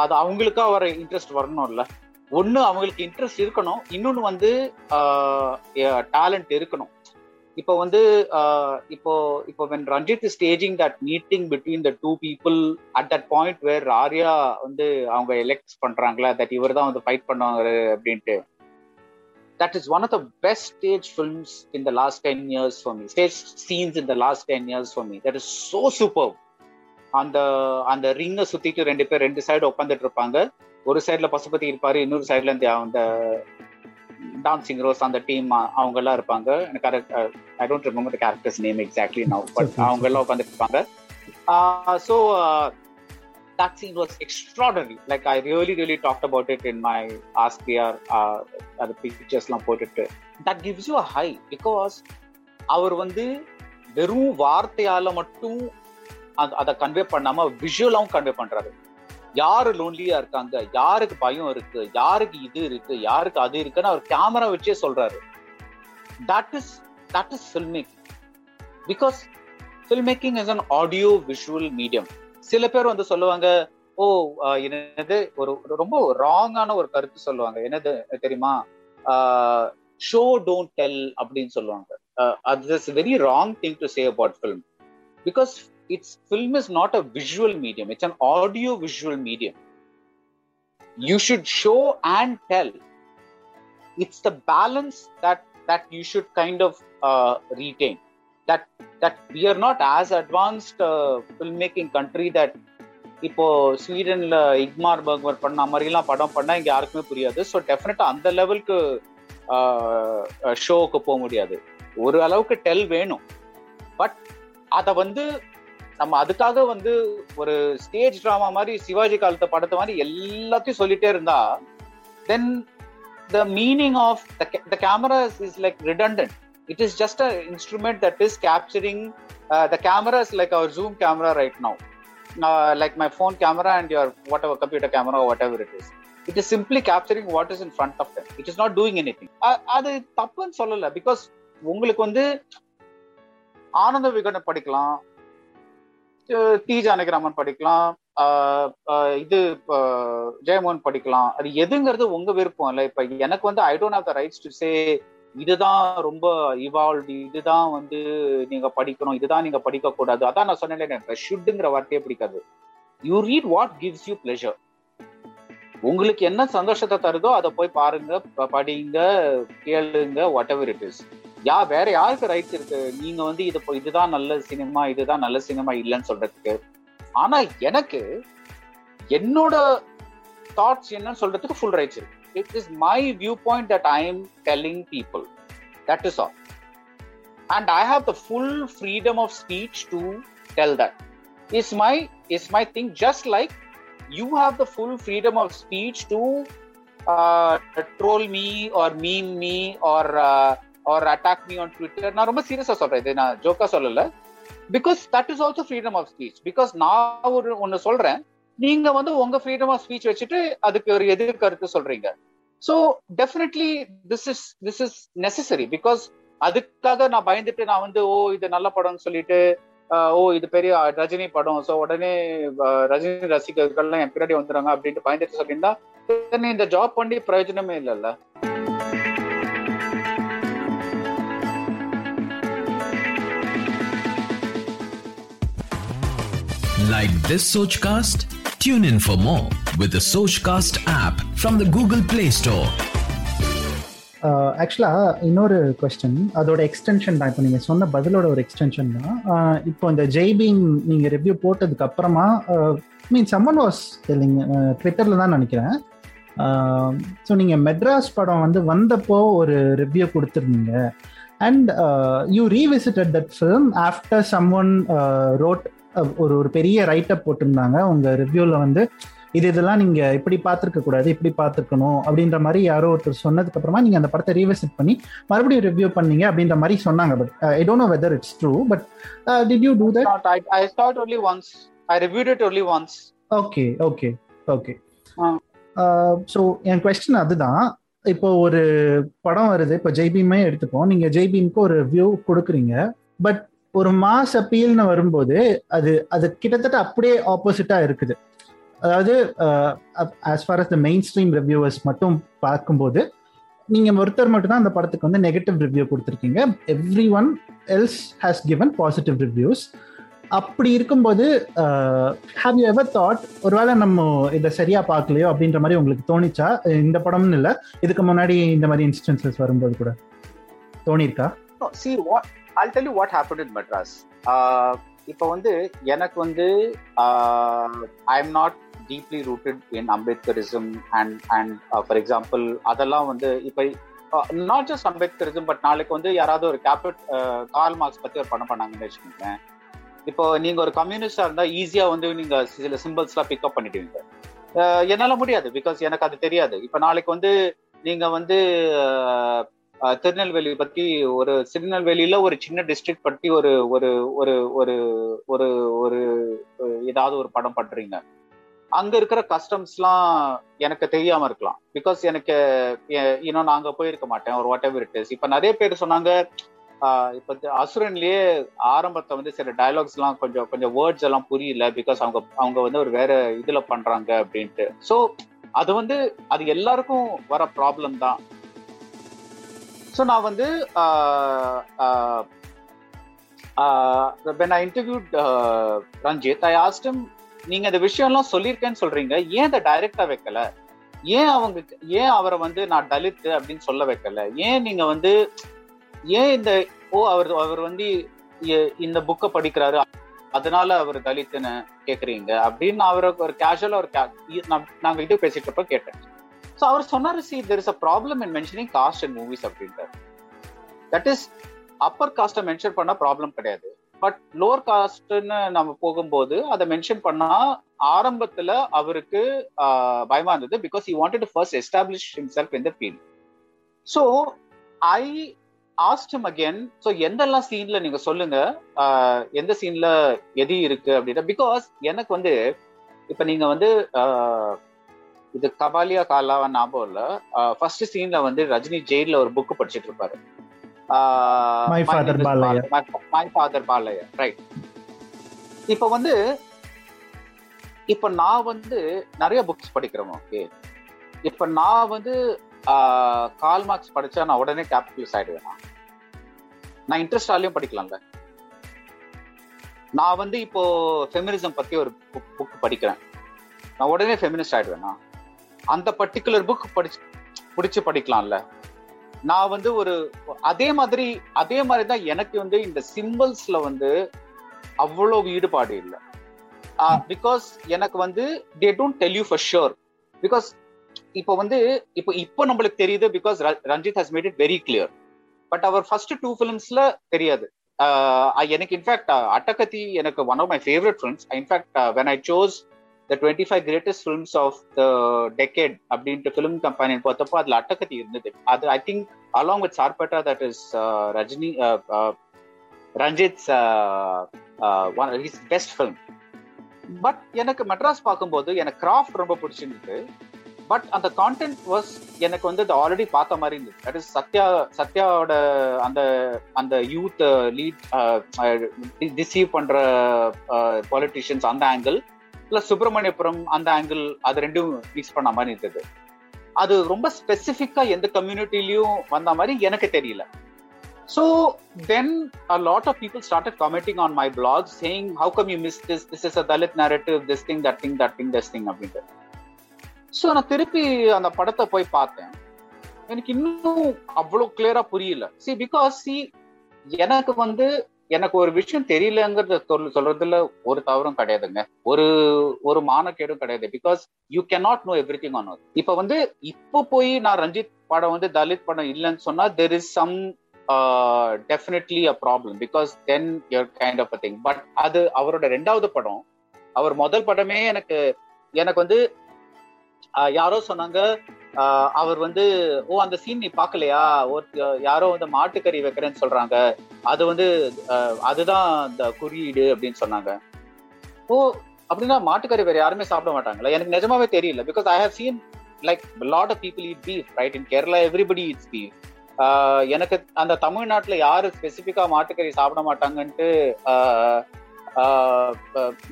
அது அவங்களுக்கா வர இன்ட்ரெஸ்ட் வரணும்ல. ஒன்று அவங்களுக்கு இன்ட்ரெஸ்ட் இருக்கணும். இன்னொன்று வந்து uh, டேலண்ட் இருக்கணும். இப்போ வந்து uh, இப்போ இப்போ when Ranjith staging that meeting between the two people at that point where Arya வந்து அவங்க எலெக்ட் பண்றாங்களா தட் இவர் தான் வந்து ஃபைட் பண்ணுவாங்க அப்படின்ட்டு. That is one of the best stage films in the last ten years for me stage scenes in the last ten years for me that is so super அந்த அந்த ரிங்கை சுத்திட்டு ரெண்டு பேர் ரெண்டு சைடு உட்காந்துட்டு இருப்பாங்க. ஒரு சைட்ல பசுபதி இருப்பாரு இன்னொரு சைட்ல இந்த அந்த டான்சிங் ரோஸ் அந்த டீம் அவங்க எல்லாம் இருப்பாங்க. எனக்கு I don't remember characters name exactly now but அவங்க எல்லாம் உட்காந்துட்டு இருப்பாங்க. So that scene was extraordinary. Like I really, really talked about it in my Ask PR, uh, the pictures எல்லாம் போட்டுட்டு. That gives you a high because அவர் வந்து வெறும் வார்த்தையால மட்டும் அதை கன்வே பண்ணாம விஷுவலாவும் கன்வே பண்றாரு. யாரு லோன்லியா இருக்காங்க? யாருக்கு பயம் இருக்கு? யாருக்கு இது இருக்கு? யாருக்கு அது இருக்குன்னு அவர் கேமரா வச்சே சொல்றாரு. That is that is film making because film making is an audio visual medium சில பேர் வந்து சொல்லுவாங்க ஓ என்னது ஒரு ரொம்ப ராங்கான ஒரு கருத்து சொல்லுவாங்க என்னது தெரியுமா ஷோ டோன்ட் டெல் அப்படின்னு சொல்லுவாங்க அது is very wrong thing to say about film because it's film is not a visual medium it's an audio visual medium you should show and tell it's the balance that that you should kind of retain that that we are not as advanced film making country that இப்போ ஸ்வீடன்ல இக்மார் burger பண்ண மாதிரிலாம் படம் பண்ணா இங்க யாருக்குமே புரியாது. So டெஃபினட்டா அந்த லெவலுக்கு ஷோவுக்கு போக முடியாது. ஒரு அளவுக்கு டெல் வேணும். பட் அதை வந்து நம்ம அதுக்காக வந்து ஒரு ஸ்டேஜ் ட்ராமா மாதிரி சிவாஜி காலத்தை படத்தை மாதிரி எல்லாத்தையும் சொல்லிட்டே இருந்தா then the meaning of the camera is like redundant it is just an instrument that is capturing uh, the camera is like our zoom camera right now uh, like my phone camera and your whatever computer camera or whatever it is it is simply capturing what is in front of them it is not doing anything அ- அது தப்புன்னு சொல்லல because உங்களுக்கு வந்து ஆனந்த விகடன் படிக்கலாம் அஹ் D Janakiraman படிக்கலாம் ஆஹ் ஆஹ் இது ஆஹ் ஜெயமோகன் படிக்கலாம் அது எதுங்கிறது உங்க விருப்பம் இல்ல இப்ப எனக்கு வந்து I don't have the rights to say இதுதான் ரொம்ப இவால்வ் இதுதான் வந்து நீங்க படிக்கணும் இதுதான் நீங்க படிக்க கூடாது அதான் நான் சொன்னேன் எனக்கு ஷுட்டுங்கிற வார்த்தையே பிடிக்காது. You read what gives you pleasure உங்களுக்கு என்ன சந்தோஷத்தை தருதோ அதை போய் பாருங்க படிங்க கேளுங்க whatever it is yeah வேற யாருக்கு ரைட்ஸ் இருக்கு? நீங்க வந்து இது இப்போ இதுதான் நல்ல சினிமா இதுதான் நல்ல சினிமா இல்லைன்னு சொல்றதுக்கு. ஆனா எனக்கு என்னோட தாட்ஸ் என்னன்னு சொல்றதுக்கு ஃபுல் ரைட்ஸ் இருக்கு. It is my view point that I am telling people that is all and I have the full freedom of speech to tell that is my is my thing just like you have the full freedom of speech to uh, troll me or meme me or uh, or attack me on Twitter. நான் ரொம்ப சீரியஸா சொல்றேன் இது நான் ஜோக்கா சொல்லல because that is also freedom of speech because நான் ஒரு ஒன்னு சொல்றேன் நீங்க வந்து உங்க ஃப்ரீடம் ஆஃப் ஸ்பீச் வச்சுட்டு அதுக்கு ஒரு எதிர் கருத்து சொல்றீங்க so definitely this is this is necessary because அதுக்காக நான் பயந்துட்டு நான் வந்து ஓ இது நல்ல படம்னு சொல்லிட்டு ஓ இது பெரிய ரஜினி படம் ஸோ உடனே ரஜினி ரசிகர்கள்லாம் என் பின்னாடி வந்துடுறாங்க அப்படின்ட்டு பயந்துட்டு சொல்லியிருந்தா then இந்த ஜாப் பண்ணி பிரயோஜனமே இல்லைல்ல Like this Sochcast? Tune in for more with the Sochcast app from the Google Play Store. Uh, ஆக்சுவலாக uh, இன்னொரு கொஸ்டின் அதோட எக்ஸ்டென்ஷன் தான். இப்போ நீங்கள் சொன்ன பதிலோட ஒரு எக்ஸ்டென்ஷன் தான். Uh, இப்போ இந்த ஜெய்பீம் நீங்கள் ரிவ்யூ போட்டதுக்கு அப்புறமா மீன் சம்மன் வாஸ் இல்லைங்க ட்விட்டரில் தான் நினைக்கிறேன். ஸோ நீங்கள் மெட்ராஸ் படம் வந்து வந்தப்போ ஒரு ரிவ்யூ கொடுத்துருந்தீங்க. And you revisited that film after someone wrote ஒரு ஒரு பெரிய ரைட்டப் போட்டிருந்தாங்க. உங்க ரிவ்யூல வந்து இது இதெல்லாம் நீங்க இப்படி பார்த்துருக்க கூடாது இப்படி பார்த்துருக்கணும் அப்படின்ற மாதிரி யாரோ ஒருத்தர் சொன்னதுக்கு அப்புறமா நீங்க அந்த படத்தை ரீவிசிட் பண்ணி மறுபடியும் ரிவ்யூ பண்ணீங்க அப்படின்ற மாதிரி சொன்னாங்க. But I don't know whether it's true but did you do that saw it only once. I reviewed it only once. Okay okay okay. So N question அதுதான். இப்போ ஒரு படம் வருது. இப்போ ஜெய்பீமே எடுத்துப்போம் நீங்க ஜெய்பீமுக்கு ஒரு வியூ கொடுக்குறீங்க. பட் ஒரு மாஸ் அப்பீல்னு வரும்போது அது அது கிட்டத்தட்ட அப்படியே ஆப்போசிட்டா இருக்குது. அதாவது as far as the mainstream reviewers மட்டும் பார்க்கும்போது நீங்க ஒருத்தர் மட்டும்தான் அந்த படத்துக்கு வந்து நெகட்டிவ் ரிவ்யூ கொடுத்துருக்கீங்க. Everyone else has given positive reviews அப்படி இருக்கும்போது ஹாவ் யூ எவர் தாட் ஒருவேளை நம்ம இதை சரியா பார்க்கலையோ அப்படின்ற மாதிரி உங்களுக்கு தோணிச்சா இந்த படம்னு இல்லை இதுக்கு முன்னாடி இந்த மாதிரி இன்ஸ்டன்சஸ் வரும்போது கூட தோணிருக்கா see oh, what I'll tell you what happened in Madras. Uh, இப்போ வந்து எனக்கு வந்து I am not deeply rooted in Ambedkarism and and for example அதெல்லாம் வந்து இப்போ நாட் ஜஸ்ட் அம்பேத்கரிசம் பட் நாளைக்கு வந்து யாராவது ஒரு கேபிட் கால் மார்க்ஸ் பற்றி ஒரு படம் பண்ணாங்கன்னு வச்சுக்கோங்களேன். இப்போ நீங்க ஒரு கம்யூனிஸ்டா இருந்தா ஈஸியா வந்து நீங்க சில சிம்பிள்ஸ்லாம் பிக்கப் பண்ணிடுவீங்க. என்னால் என்னால முடியாது பிகாஸ் எனக்கு அது தெரியாது. இப்போ நாளைக்கு வந்து நீங்க வந்து uh, திருநெல்வேலி பத்தி ஒரு திருநெல்வேலியில ஒரு சின்ன டிஸ்ட்ரிக்ட் பத்தி ஒரு ஒரு ஒரு ஒரு ஒரு ஒரு ஏதாவது ஒரு படம் பண்றீங்க. அங்க இருக்கிற கஸ்டம்ஸ்லாம் எனக்கு தெரியாம இருக்கலாம். பிகாஸ் எனக்கு எ- இன்னும் நாங்க போயிருக்க மாட்டேன். ஒரு வாட் எவர் இட் இஸ் இப்ப நிறைய பேர் சொன்னாங்க ஆஹ் இப்ப அசுரன்லயே ஆரம்பத்தை வந்து சில டயலாக்ஸ் எல்லாம் கொஞ்சம் கொஞ்சம் வேர்ட்ஸ் எல்லாம் புரியல. பிகாஸ் அவங்க அவங்க வந்து ஒரு வேற இதுல பண்றாங்க அப்படின்ட்டு. சோ அது வந்து அது எல்லாருக்கும் வர ப்ராப்ளம் தான். ஸோ நான் வந்து when I interviewed Ranjith I asked him நீங்க இந்த விஷயம்லாம் சொல்லியிருக்கேன்னு சொல்றீங்க. ஏன் அதை டைரக்டா வைக்கல? ஏன் அவங்க ஏன் அவரை வந்து நான் தலித் அப்படின்னு சொல்ல வைக்கல? ஏன் நீங்க வந்து ஏன் இந்த ஓ அவர் அவர் வந்து இந்த புக்கை படிக்கிறாரு? அதனால அவர் தலித்துன்னு கேக்குறீங்க? அப்படின்னு அவரை ஒரு கேஷுவலா ஒரு நாங்க இது பேசிட்டு இருப்ப கேட்டேன். ஸோ அவர் சொன்னாரு see there is a problem in mentioning caste and movies அப்படின்ட்டு. தட் இஸ் அப்பர் காஸ்ட்டை மென்ஷன் பண்ணால் ப்ராப்ளம் கிடையாது. பட் லோவர் காஸ்ட்னு நம்ம போகும்போது அதை மென்ஷன் பண்ணா ஆரம்பத்துல அவருக்கு ஆஹ், பயமா இருந்தது because he wanted to first establish himself in the field. So I asked him again so எந்தெல்லாம் சீன்ல நீங்க சொல்லுங்க எந்த சீன்ல எது இருக்கு? அப்படின்னா பிகாஸ் எனக்கு வந்து இப்ப நீங்க வந்து ஆஹ், இது கபாலியா காலாவா ஞாபகம் இல்ல. ஃபர்ஸ்ட் சீன்ல வந்து ரஜினி ஜெயில ஒரு புக் படிச்சிட்டு இருப்பாரு. மை ஃபாதர் பாலையா ரைட் இப்ப வந்து இப்ப நான் வந்து நிறைய புக்ஸ் படிக்கிறேன் ஓகே இப்ப நான் வந்து கால் மார்க்ஸ் படிச்சா நான் உடனே கேபிட்டலிஸ்ட் ஆயிடுவேன்? நான் இன்ட்ரெஸ்ட் ஆலையும் படிக்கலாம்ல. நான் வந்து இப்போ ஃபெமினிசம் பத்தி ஒரு புக் படிக்கிறேன். நான் உடனே ஃபெமினிஸ்ட் ஆயிடுவேனா? அந்த பர்டிகுலர் புக் படிச்சு பிடிச்சி படிக்கலாம்ல. நான் வந்து ஒரு அதே மாதிரி அதே மாதிரி தான் எனக்கு வந்து இந்த சிம்பிள்ஸ்ல வந்து அவ்வளவு ஈடுபாடு இல்லை. பிகாஸ் எனக்கு வந்து they don't tell you for sure because இப்போ வந்து இப்போ இப்போ நம்மளுக்கு தெரியுது because Ranjith has made it very clear but our first two ஃபிலிம்ஸ்ல தெரியாது. ஆஹ் எனக்கு இன்ஃபேக்ட் அட்டகத்தி எனக்கு one of my favourite films in fact when I saw the twenty five greatest films of the decade அப்படின்ட்டு ஃபிலிம் கம்பெனி பார்த்தப்போ அதுல அட்டகத்தி இருந்தது. அது I think along with Sarpatta that is Rajini Ranjith's one his best film but எனக்கு மெட்ராஸ் பார்க்கும்போது எனக்கு craft ரொம்ப பிடிச்சிருந்தது. பட் அந்த கான்டென்ட் வாஸ் எனக்கு வந்து ஆல்ரெடி பார்த்த மாதிரி இருந்தது. தட் இஸ் சத்யா சத்யாவோட அந்த அந்த யூத் லீட் டிசீவ் பண்ற uh, பாலிட்டிஷியன்ஸ் அந்த ஆங்கிள் பிளஸ் சுப்பிரமணியபுரம் அந்த ஆங்கிள் அது ரெண்டும் மிக்ஸ் பண்ண மாதிரி இருந்தது. அது ரொம்ப ஸ்பெசிஃபிக்கா எந்த கம்யூனிட்டிலையும் வந்த மாதிரி எனக்கு தெரியல. So then a lot of people start commenting on my blog saying how come you miss this this is a Dalit narrative this thing that thing that thing this thing அப்படின்ட்டு. ஸோ நான் திருப்பி அந்த படத்தை போய் பார்த்தேன். எனக்கு இன்னும் அவ்வளோ கிளியரா புரியல. சி பிகாஸ் சி எனக்கு வந்து எனக்கு ஒரு விஷயம் தெரியலங்கிறத சொல் சொல்றதுல ஒரு தவறும் கிடையாதுங்க. ஒரு ஒரு மானக்கேடும் கிடையாது. Because you cannot know everything on இப்ப வந்து இப்போ போய் நான் ரஞ்சித் படம் வந்து தலித் படம் இல்லைன்னு சொன்னா there is some definitely a problem because then your kind of a thing but அது அவரோட ரெண்டாவது படம் அவர் முதல் படமே எனக்கு எனக்கு வந்து யாரோ சொன்னாங்க அவர் வந்து ஓ அந்த சீன் நீ பார்க்கலையா? ஒரு யாரோ வந்து மாட்டுக்கறி வைக்கிறேன்னு சொல்றாங்க. அது வந்து அதுதான் இந்த குறியீடு அப்படின்னு சொன்னாங்க. ஓ அப்படின்னா மாட்டுக்கறி வேற யாருமே சாப்பிட மாட்டாங்களா? எனக்கு நிஜமாவே தெரியல. Because I have seen like lot of people eat beef right in Kerala everybody it's beef எனக்கு அந்த தமிழ்நாட்டுல யாரு ஸ்பெசிபிக்கா மாட்டுக்கறி சாப்பிட மாட்டாங்கன்ட்டு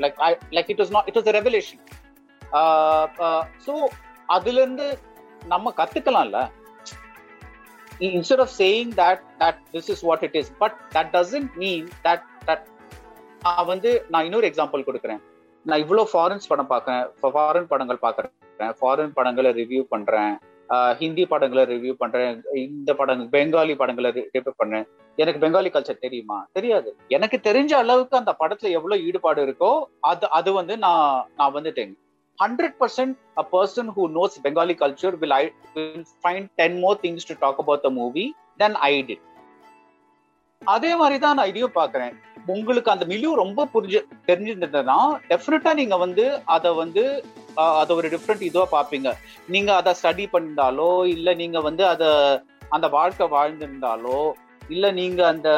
like like it was not it was revelation so அதுல இருந்து நம்ம கத்துக்கலாம்ல. Instead of saying that that this is what it is but that doesn't mean that that நான் வந்து நான் இன்னொரு எக்ஸாம்பிள் கொடுக்குறேன். நான் இவ்வளோ ஃபாரின்ஸ் படம் பார்க்குறேன் ஃபாரின் படங்கள் பார்க்குறேன் ஃபாரின் படங்களை ரிவ்யூ பண்ணுறேன் ஹிந்தி படங்களை ரிவ்யூ பண்ணுறேன் இந்த படங்கள் பெங்காலி படங்களை ரிவ்யூ பண்ணுறேன் எனக்கு பெங்காலி கல்ச்சர் தெரியுமா? தெரியாது. எனக்கு தெரிஞ்ச அளவுக்கு அந்த படத்துல எவ்வளவு ஈடுபாடு இருக்கோ அது அது வந்து நான் நான் வந்து தெரியும் hundred percent a person who knows bengali culture will, I, will find 10 more things to talk about the movie then i did. அதே மாதிரி தான் நான் இதையும் பார்க்குறேன். உங்களுக்கு அந்த மிலியூ ரொம்ப புரிஞ்சு தெரிஞ்சிருந்ததுன்னா டெஃபினட்டா நீங்கள் வந்து அதை வந்து அதை ஒரு டிஃப்ரெண்ட் இதுவாக பார்ப்பீங்க. நீங்கள் அதை ஸ்டடி பண்ணிருந்தாலோ இல்லை நீங்கள் வந்து அதை அந்த வாழ்க்கை வாழ்ந்திருந்தாலோ இல்லை நீங்கள் அந்த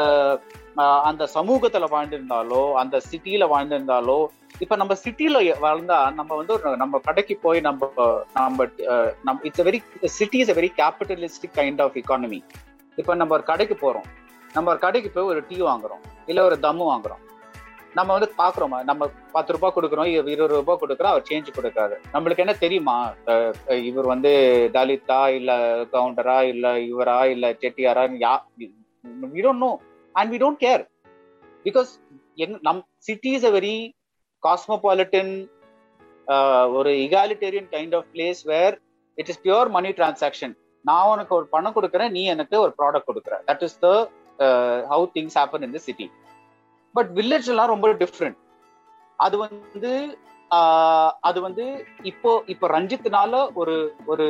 அந்த சமூகத்துல வாழ்ந்திருந்தாலோ அந்த சிட்டியில வாழ்ந்திருந்தாலோ இப்ப நம்ம சிட்டில வாழ்ந்தா நம்ம வந்து நம்ம கடைக்கு போய் நம்ம நம்ம நம்ம it's very city is a very capitalistic kind of economy இப்ப நம்ம ஒரு கடைக்கு போறோம். நம்ம ஒரு கடைக்கு போய் ஒரு டீ வாங்குறோம். இல்ல ஒரு தம்மு வாங்குறோம். நம்ம வந்து பாக்குறோம். நம்ம பத்து ரூபாய் கொடுக்குறோம் இருபது ரூபாய் கொடுக்குறோம் அவர் சேஞ்ச் கொடுக்காரு. நம்மளுக்கு என்ன தெரியுமா? இவர் வந்து தலித்தா இல்ல கவுண்டரா இல்ல இவரா இல்ல செட்டியாரா yeah we don't know and we don't care because நம் city is a very cosmopolitan ஒரு egalitarian kind of place where it is pure money transaction நான் உனக்கு ஒரு பணம் கொடுக்குறேன் நீ எனக்கு ஒரு ப்ராடக்ட் கொடுக்குற. That is the how things happen in the city but village எல்லாம் ரொம்ப டிஃப்ரெண்ட் அது வந்து uh, அது வந்து இப்போ இப்போ ரஞ்சித்னால ஒரு ஒரு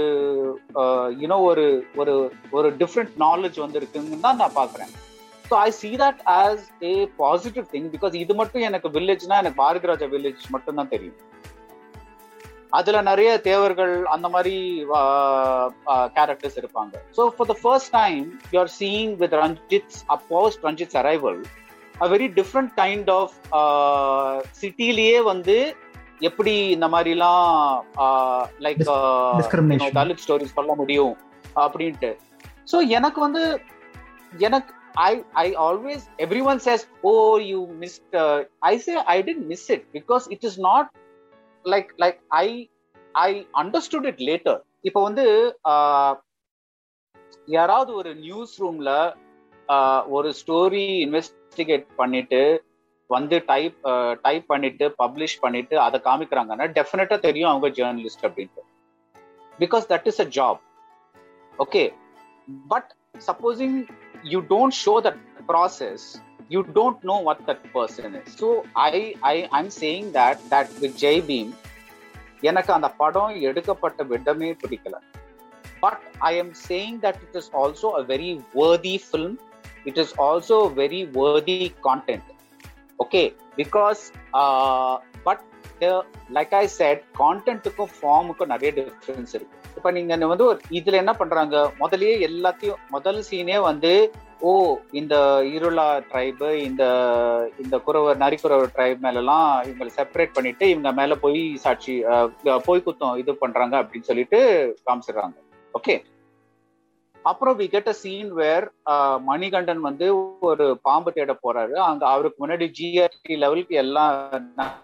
uh, யூனோ ஒரு ஒரு ஒரு டிஃப்ரெண்ட் நாலேஜ் வந்து இருக்குன்னு தான் நான் பாக்குறேன் so I see that as a positive thing because இது மட்டும் எனக்கு வில்லேஜ்னா எனக்கு பாரதிராஜா வில்லேஜ் மட்டும் தான் தெரியும். அதுல நிறைய தேவர்கள் அந்த மாதிரி கேரக்டர்ஸ் இருப்பாங்க. So for the first time you are seeing with Ranjith's post Ranjith's arrival a very different kind of சிட்டிலேயே வந்து எப்படி இந்த மாதிரிலாம் லைக். தலித் ஸ்டோரிஸ் சொல்ல முடியும் அப்படின்ட்டு. ஸோ எனக்கு வந்து எனக்கு I I always everyone says, "Oh, oh you missed I say I didn't miss it because it is not like like I I understood it later இப்போ வந்து uh, யாராவது ஒரு நியூஸ் ரூம்ல uh, ஒரு ஸ்டோரி இன்வெஸ்டிகேட் பண்ணிட்டு வந்து type type uh, பண்ணிட்டு publish பண்ணிட்டு அதை காமிக்கிறாங்கன்னா டெஃபினட்டா தெரியும் அவங்க ஜேர்னலிஸ்ட் அப்படின்ட்டு. Because that is a job okay but supposing you don't show that process you don't know what that person is. So i i i'm saying that that with jay beam எனக்கு அந்த படம் எடுக்கப்பட்ட விடமே பிடிக்கல. But I am saying that it is also a very worthy film it is also very worthy content okay because but like I said கான்டென்ட்டுக்கும் ஃபார்முக்கும் நிறைய difference இருக்கு. இப்ப நீங்க வந்து இதுல என்ன பண்றாங்க? முதல்லயே எல்லாத்தையும் முதல் சீனே வந்து ஓ இந்த இருளா ட்ரைபு இந்த இந்த குறவர் நரிக்குறவர் ட்ரைப் மேலலாம் இவங்களை செப்பரேட் பண்ணிட்டு இவங்க மேல போய் சாட்சி போய் குத்தம் இது பண்றாங்க அப்படின்னு சொல்லிட்டு காமிச்சிடுறாங்க. ஓகே? அப்புறம் we get a scene where Manikandan வந்து ஒரு பாம்பு தேட போறாரு. அங்க அவருக்கு முன்னாடி ஜிஆர்டி லெவலுக்கு எல்லாம்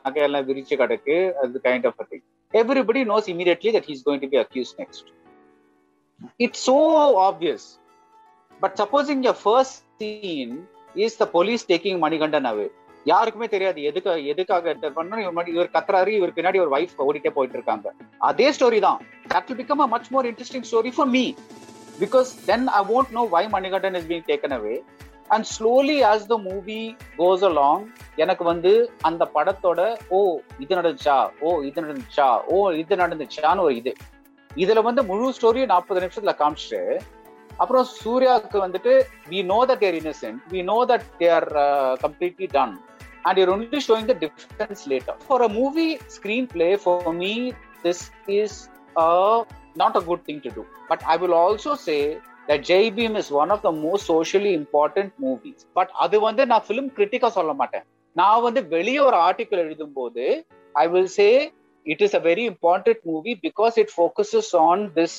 நகையெல்லாம் விரிச்சு கிடக்கு. அது kind of thing everybody knows immediately that he's going to be accused next. It's so obvious. But supposing your first scene is the police taking Manikandan away. யாருக்குமே தெரியாது எதுக்கு எதுக்காக இவர் கத்துறாரு இவர் பின்னாடி ஒரு வைஃப் ஓடிட்டே போயிட்டு இருக்காங்க அதே ஸ்டோரி தான் that will become a much more interesting story for me because then I won't know why Manikandan is being taken away and slowly as the movie goes along எனக்கு வந்து அந்த படத்தோட ஓ இது நடந்துச்சா? ஓ இது நடந்துச்சா? ஓ இது நடந்துச்சான்னு ஒரு இது. இதுல வந்து முழு ஸ்டோரியும் நாற்பது நிமிஷத்துல காமிச்சிட்டு அப்புறம் சூர்யாவுக்கு வந்துட்டு we know that they're innocent we know that they're completely done and you're only showing the difference later for a movie screenplay for me this is not a good thing to do but I will also say the Jai Bhim is one of the most socially important movies but அது வந்து நான் film கிரிட்டிக்கா சொல்ல மாட்டேன். நான் வந்து வெளியே ஒரு article எழுதும் போது I will say it is a very important movie because it focuses on this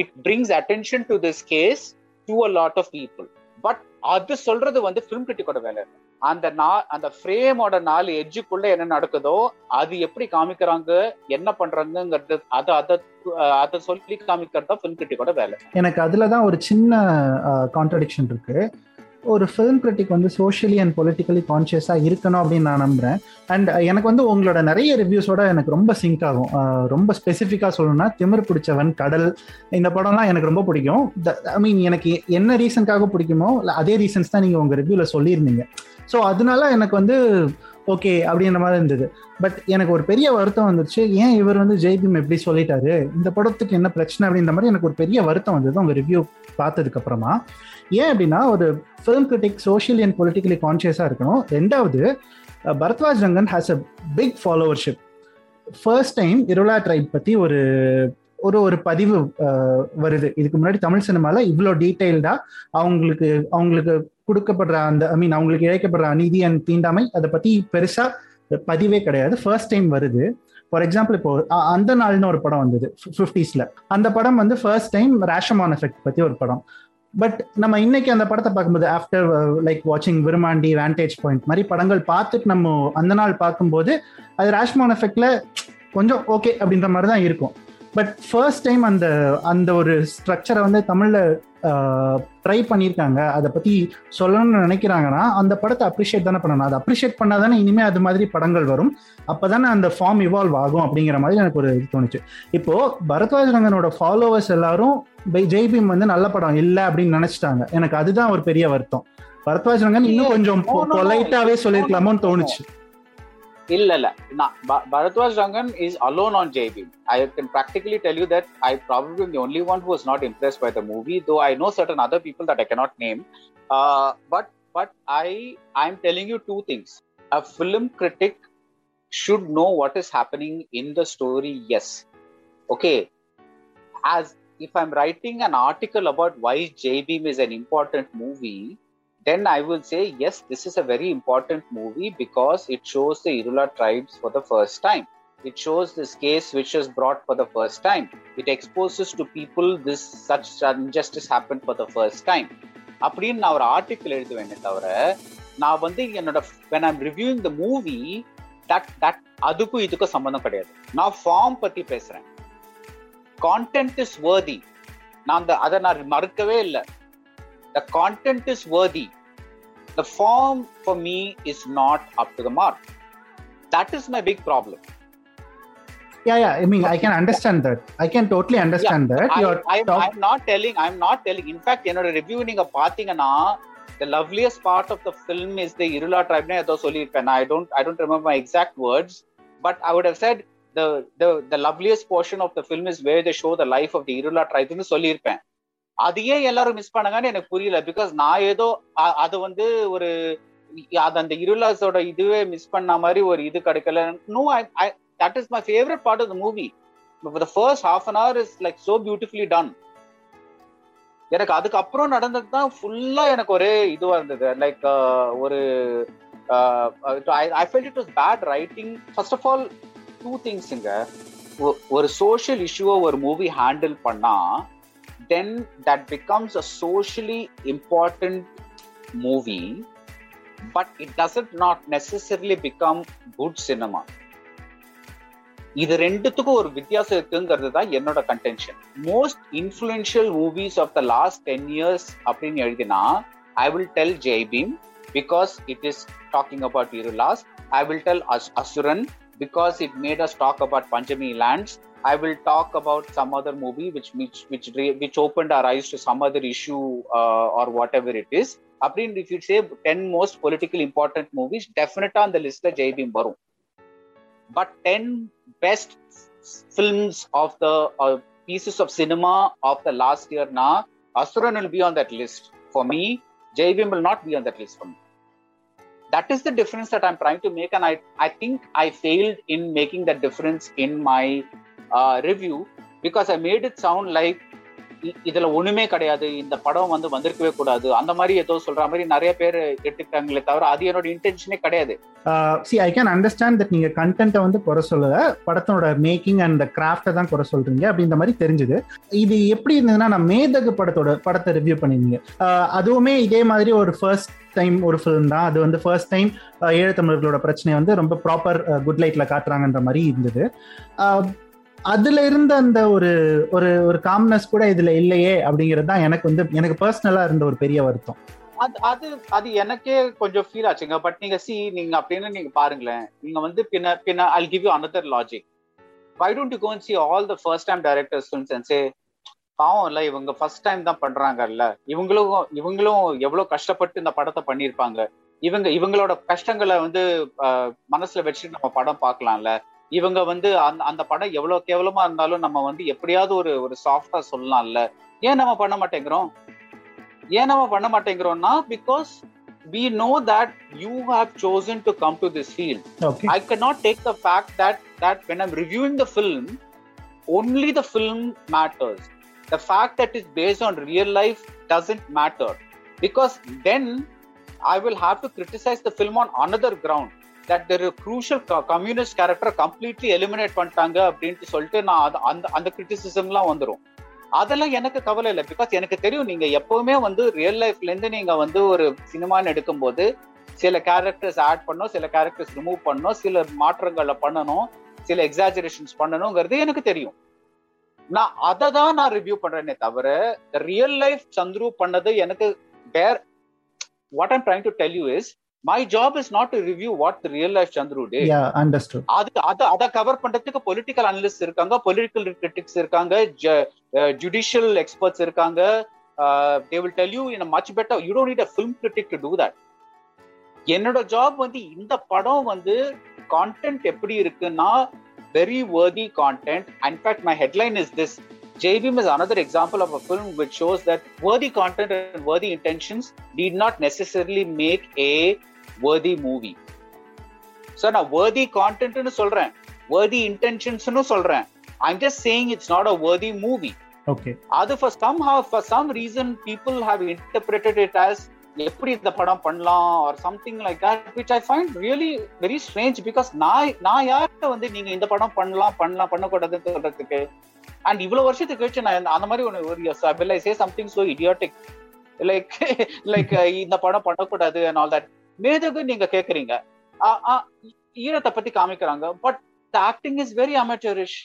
it brings attention to this case to a lot of people but அது சொல்றது வந்து ஃபிலிம் கிரிட்டிக்கோட வேலை இல்லை. அந்த நா அந்த ஃப்ரேமோட நாலு எட்ஜுக்குள்ள என்ன நடக்குதோ அது எப்படி காமிக்கிறாங்க என்ன பண்றாங்கிறது அதை அதை அதை சொல்லி காமிக்கிறது தான் ஃபிலிம் கிரிட்டிக்கோட வேலை. எனக்கு அதுல தான் ஒரு சின்ன கான்ட்ரடிக்ஷன் இருக்கு. ஒரு ஃபிலிம் கிரிட்டிக் வந்து சோஷியலி அண்ட் பொலிட்டிக்கலி கான்சியஸாக இருக்கணும் அப்படின்னு நான் நம்புறேன். அண்ட் எனக்கு வந்து உங்களோட நிறைய ரிவ்யூஸோட எனக்கு ரொம்ப சிங்க் ஆகும். ரொம்ப ஸ்பெசிஃபிக்காக சொல்லணும்னா திமிர் பிடிச்சவன் கடல் இந்த படம்லாம் எனக்கு ரொம்ப பிடிக்கும். ஐ மீன் எனக்கு என்ன ரீசனுக்காக பிடிக்குமோ அதே ரீசன்ஸ் தான் நீங்கள் உங்கள் ரிவ்யூவில் சொல்லியிருந்தீங்க. ஸோ அதனால எனக்கு வந்து ஓகே அப்படின்ற மாதிரி இருந்தது. பட் எனக்கு ஒரு பெரிய வருத்தம் வந்துருச்சு. ஏன் இவர் வந்து ஜெய்பீம் எப்படி சொல்லிட்டாரு? இந்த படத்துக்கு என்ன பிரச்சனை அப்படின்ற மாதிரி எனக்கு ஒரு பெரிய வருத்தம் வந்தது. உங்க ரிவ்யூ பார்த்ததுக்கு அப்புறமா. ஏன் அப்படின்னா ஒரு film critic social and politically கான்சியஸாக இருக்கணும். ரெண்டாவது Bharadwaj Rangan has a big followership first time Irula tribe பற்றி ஒரு ஒரு ஒரு பதிவு வருது. இதுக்கு முன்னாடி தமிழ் சினிமால இவ்வளோ டீட்டெயில்டா அவங்களுக்கு அவங்களுக்கு கொடுக்கப்படுற அந்த ஐ மீன் அவங்களுக்கு இழைக்கப்படுற அநீதி அண்ட் தீண்டாமை அதை பற்றி பெருசாக பதிவே கிடையாது. ஃபர்ஸ்ட் டைம் வருது. ஃபார் எக்ஸாம்பிள் இப்போ அந்த நாள்னு ஒரு படம் வந்தது ஃபிஃப்டிஸ்ல அந்த படம் வந்து ஃபர்ஸ்ட் டைம் ரேஷமான் எஃபெக்ட் பத்தி ஒரு படம். பட் நம்ம இன்னைக்கு அந்த படத்தை பார்க்கும்போது ஆஃப்டர் லைக் வாட்சிங் விருமாண்டி வேண்டேஜ் பாயிண்ட் மாதிரி படங்கள் பார்த்துட்டு நம்ம அந்த நாள் பார்க்கும்போது அது ரேஷ்மான் எஃபெக்ட்ல கொஞ்சம் ஓகே அப்படின்ற மாதிரி தான் இருக்கும். பட் ஃபர்ஸ்ட் டைம் அந்த அந்த ஒரு ஸ்ட்ரக்சரை வந்து தமிழ்ல ட்ரை பண்ணியிருக்காங்க அதை பத்தி சொல்லணும்னு நினைக்கிறாங்கன்னா அந்த படத்தை அப்ரிஷியேட் தானே பண்ணணும். அதை அப்ரிஷியேட் பண்ணாதானே இனிமே அது மாதிரி படங்கள் வரும். அப்பதானே அந்த ஃபார்ம் இவால்வ் ஆகும் அப்படிங்கிற மாதிரி எனக்கு ஒரு இது தோணுச்சு. இப்போ பரத்வாஜ் ரங்கனோட ஃபாலோவர்ஸ் எல்லாரும் பை- ஜெய் பீம் வந்து நல்ல படம் இல்லை அப்படின்னு நினைச்சிட்டாங்க. எனக்கு அதுதான் ஒரு பெரிய வருத்தம். பரத்வாஜ் ரங்கன் இன்னும் கொஞ்சம். பொலைட்டாவே சொல்லிருக்கலாமோன்னு தோணுச்சு. ಇಲ್ಲ ಇಲ್ಲ Bharatwaj Rangan is alone on JB. I can practically tell you that I probably am the only one who is not impressed by the movie, though I know certain other people that I cannot name. Uh, but but I I'm telling you two things. A film critic should know what is happening in the story. Yes, okay. As if I'm writing an article about why J Beam is an important movie, then I will say yes, this is a very important movie because it shows the Irula tribes for the first time. It shows this case which was brought for the first time. It exposes to people this such injustice happened for the first time. அப்படின்னு நான் ஒரு article எழுதுவேனே தவிர நான் வந்து என்னோட when I'm reviewing the movie that that அதுக்கும் இதுக்கும் சம்மந்தம் கிடையாது நான் ஃபார்ம் பற்றி பேசுகிறேன் கான்டென்ட் இஸ் வேர்தி நான் அந்த அதை நான் மறுக்கவே இல்லை the content is worthy the form for me is not up to the mark that is my big problem yeah yeah i mean i can understand that i can totally understand that I, you're I'm, talk- I'm not telling i'm not telling in fact என்னோட review நீங்க பாத்தீங்கன்னா the loveliest part of the film is the irula tribe ஏதோ சொல்லியிருப்பேன் i don't i don't remember my exact words but i would have said the the the loveliest portion of the film is where they show the life of the irula tribe னு சொல்லியிருப்பேன் அது ஏன் எல்லாரும் miss பண்ணாங்கன்னு எனக்கு புரியல. Because நான் ஏதோ அது வந்து ஒரு அது அந்த இருளாஸோட இதுவே மிஸ் பண்ண மாதிரி ஒரு இது கிடைக்கல. No I that is my favourite part of the movie the first half an hour is like so beautifully done எனக்கு அதுக்கப்புறம் நடந்தது தான் ஃபுல்லா எனக்கு ஒரே இதுவா இருந்தது. லைக் ஒரு I felt it was bad writing first of all two திங்ஸுங்க ஒரு சோஷியல் இஷ்யூவை ஒரு மூவி ஹேண்டில் பண்ணா then that becomes a socially important movie but it doesn't not necessarily become good cinema இது ரெண்டுத்துக்கும் ஒரு வித்தியாசம் இருக்குங்கிறது தான் என்னோட contention most influential movies of the last ten years அப்படின்னு எழுதினா I will tell Jai Bhim because it is talking about Irulas I will tell Asuran because it made us talk about Panchami lands. I will talk about some other movie which which which which opened our eyes to some other issue uh, or whatever it is. அப்படின்னு if you say 10 most politically important movies definitely டெஃபினட்டா அந்த லிஸ்ட்ல ஜெய்பீம் வரும் but ten best films pieces of cinema of the last year, na Asuran will be on that list for me. Jai Bhim will not be on that list for me. that is the difference that i'm trying to make and i i think i failed in making that difference in my review because I made it sound like இதுல ஒண்ணுமே கிடையாது. இந்த படம் வந்து வந்திருக்கவே கூடாது. அந்த மாதிரி ஏதோ சொல்ற மாதிரி நிறைய பேர் எடுத்துக்கிட்டாங்களே தவிர அது என்னோட இன்டென்ஷனே கிடையாது. See I can understand that நீங்க கண்டென்ட்டை வந்து குறை சொல்லல. படத்தோட மேக்கிங் அண்ட் கிராஃப்டை தான் குறை சொல்றீங்க அப்படின்ற மாதிரி தெரிஞ்சுது. இது எப்படி இருந்ததுன்னா நான் மேதகு படத்தோட படத்தை ரிவ்யூ பண்ணிருந்தீங்க அதுவுமே இதே மாதிரி ஒரு ஃபர்ஸ்ட் டைம் ஒரு ஃபிலிம் தான். அது வந்து ஃபர்ஸ்ட் டைம் ஈழத்தமிழர்களோட பிரச்சனையை வந்து ரொம்ப ப்ராப்பர் குட் லைட்ல காட்டுறாங்கன்ற மாதிரி இருந்தது. அதுல இருந்த அந்த ஒரு ஒரு ஒரு காம்னஸ் கூட இதுல இல்லையே அப்படிங்கிறது தான் எனக்கு வந்து எனக்கு பர்சனலா இருந்த ஒரு பெரிய வருத்தம். அது அது அது எனக்கே கொஞ்சம் ஃபீல் ஆச்சுங்க. பட் நீங்க சி நீங்க அப்படின்னு நீங்க பாருங்களேன். நீங்க வந்து பின்ன பின்ன I give you another logic why don't you gone see all the first time directors films and say பாவம் இல்ல இவங்க ஃபர்ஸ்ட் டைம் தான் பண்றாங்கல்ல. இவங்களும் இவங்களும் எவ்வளவு கஷ்டப்பட்டு இந்த படத்தை பண்ணியிருப்பாங்க. இவங்க இவங்களோட கஷ்டங்களை வந்து ஆஹ், மனசுல வச்சுட்டு நம்ம படம் பார்க்கலாம்ல. இவங்க வந்து அந்த அந்த படம் எவ்வளவு கேவலமா இருந்தாலும் நம்ம வந்து எப்படியாவது ஒரு ஒரு சாஃப்டா சொல்லலாம்ல ஏன் நம்ம பண்ண மாட்டேங்கிறோம் ஏன் நம்ம பண்ண மாட்டேங்கிறோம்னா because we know that you have chosen to come to this field okay i cannot take the fact that that when i'm reviewing the film only the film matters the fact that it's based on real life doesn't matter because then i will have to criticize the film on another ground that there is a crucial co- communist பண்ணிட்டாங்க அப்படின்ட்டு சொல்லிட்டு நான் அது- அந்த அந்த கிரிட்டிசிசம்லாம் வந்துடும் அதெல்லாம் எனக்கு கவலை இல்லை. பிகாஸ் எனக்கு தெரியும் நீங்க எப்பவுமே வந்து ரியல் லைஃப்லேருந்து நீங்க வந்து ஒரு சினிமான்னு எடுக்கும்போது சில கேரக்டர்ஸ் ஆட் பண்ணணும் சில கேரக்டர்ஸ் ரிமூவ் பண்ணணும் சில மாற்றங்களை பண்ணணும் சில எக்ஸாஜரேஷன்ஸ் பண்ணணுங்கிறது எனக்கு தெரியும். நான் அதை தான் நான் ரிவ்யூ பண்றேனே தவிர ரியல் லைஃப் சந்துரு பண்ணது எனக்கு where what I'm trying to tell you is my job is not to review what real life Chandru they understood அது அத அத கவர் பண்றதுக்கு பொலிட்டிக்கல் அனலிஸ்ட் இருக்காங்க பொலிட்டிக்கல் கிரிட்டிக்ஸ் இருக்காங்க ஜுடிஷியல் எக்ஸ்பர்ட்ஸ் இருக்காங்க. They will tell you in much better you don't need a film critic to do that என்னோட job வந்து இந்த படம் வந்து கான்டென்ட் எப்படி இருக்குன்னா very worthy content in fact my headline is this JBM is another example of a film which shows that worthy content and worthy intentions need not necessarily make a worthy movie. So நான் worthy contentனு சொல்றேன் worthy intentionsனு சொல்றேன் I'm just saying it's not a worthy movie. Okay அது for somehow for some reason people have interpreted it as எப்படி இந்த படம் பண்ணலாம் or something like that which I find really very strange because நான் நான் யார்கிட்ட வந்து நீங்க இந்த படம் பண்ணலாம் பண்ணலாம் பண்ணக்கூடாதுன்னு சொல்றதுக்கு அண்ட் இவ்வளவு வருஷத்துக்கு கழிச்சு நான் அந்த மாதிரி ஒன்று ஒரு say something so idiotic. Like like இந்த படம் பண்ணக்கூடாது அண்ட் ஆல் தட் மேதகு நீங்க கேக்குறீங்க. ஈரத்தை பத்தி காமிக்கிறாங்க. But the acting is very amateurish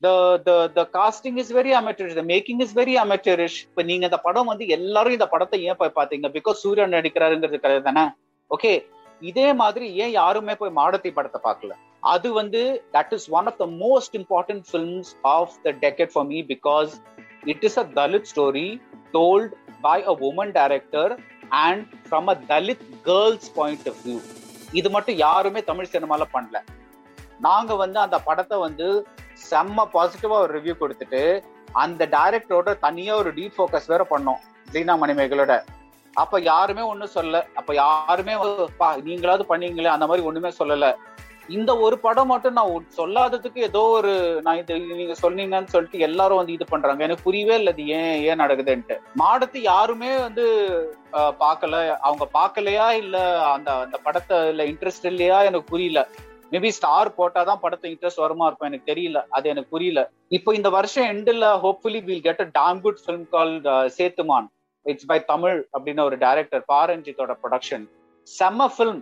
the the the casting is very amateurish the making is very amateurish இப்ப நீங்க இந்த படம் வந்து எல்லாரும் இந்த படத்தை ஏன் போய் பாத்தீங்க பிகாஸ் சூர்யா நடிக்கிறாருங்கிறது கிடையாது தானே? ஓகே இதே மாதிரி ஏன் யாருமே போய் மாடத்தி படத்தை பார்க்கல? அது வந்து that is one of the most important films of the decade for me because it is a Dalit story told by a woman director and from a Dalit girl's point of view இது மட்டும் யாருமே தமிழ் சினிமால பண்ணல. நாங்க வந்து அந்த படத்தை வந்து செம்ம பாசிட்டிவா ஒரு ரிவ்யூ கொடுத்துட்டு அந்த டைரக்டரோட தனியா ஒரு டீப் ஃபோக்கஸ் வேற பண்ணோம் ஜீனா மணிமேகலோட அப்ப யாருமே ஒன்றும் சொல்லல. அப்ப யாருமே "பா, நீங்களாவது பண்ணீங்களே அந்த மாதிரி ஒண்ணுமே சொல்லல. இந்த ஒரு படம் மட்டும் நான் சொல்லாததுக்கு ஏதோ ஒரு நான் இது நீங்க சொன்னீங்கன்னு சொல்லிட்டு எல்லாரும் வந்து இது பண்றாங்க. எனக்கு புரியவே இல்லை அது ஏன் ஏன் நடக்குதுன்ட்டு. மாடத்தை யாருமே வந்து பார்க்கல. அவங்க பார்க்கலையா இல்ல அந்த அந்த படத்தை இல்ல இன்ட்ரெஸ்ட் இல்லையா எனக்கு புரியல. மேபி ஸ்டார் போட்டாதான் படத்தை இன்ட்ரெஸ்ட் வருமா இருக்கும் எனக்கு தெரியல. அது எனக்கு புரியல. இப்போ இந்த வருஷம் எண்டில் hopefully will get a damn good film called Sethumaan. It's by Tamizh அப்படின்னு ஒரு டைரக்டர் பாரஞ்சித்தோட ப்ரொடக்ஷன் செம்ம ஃபிலிம்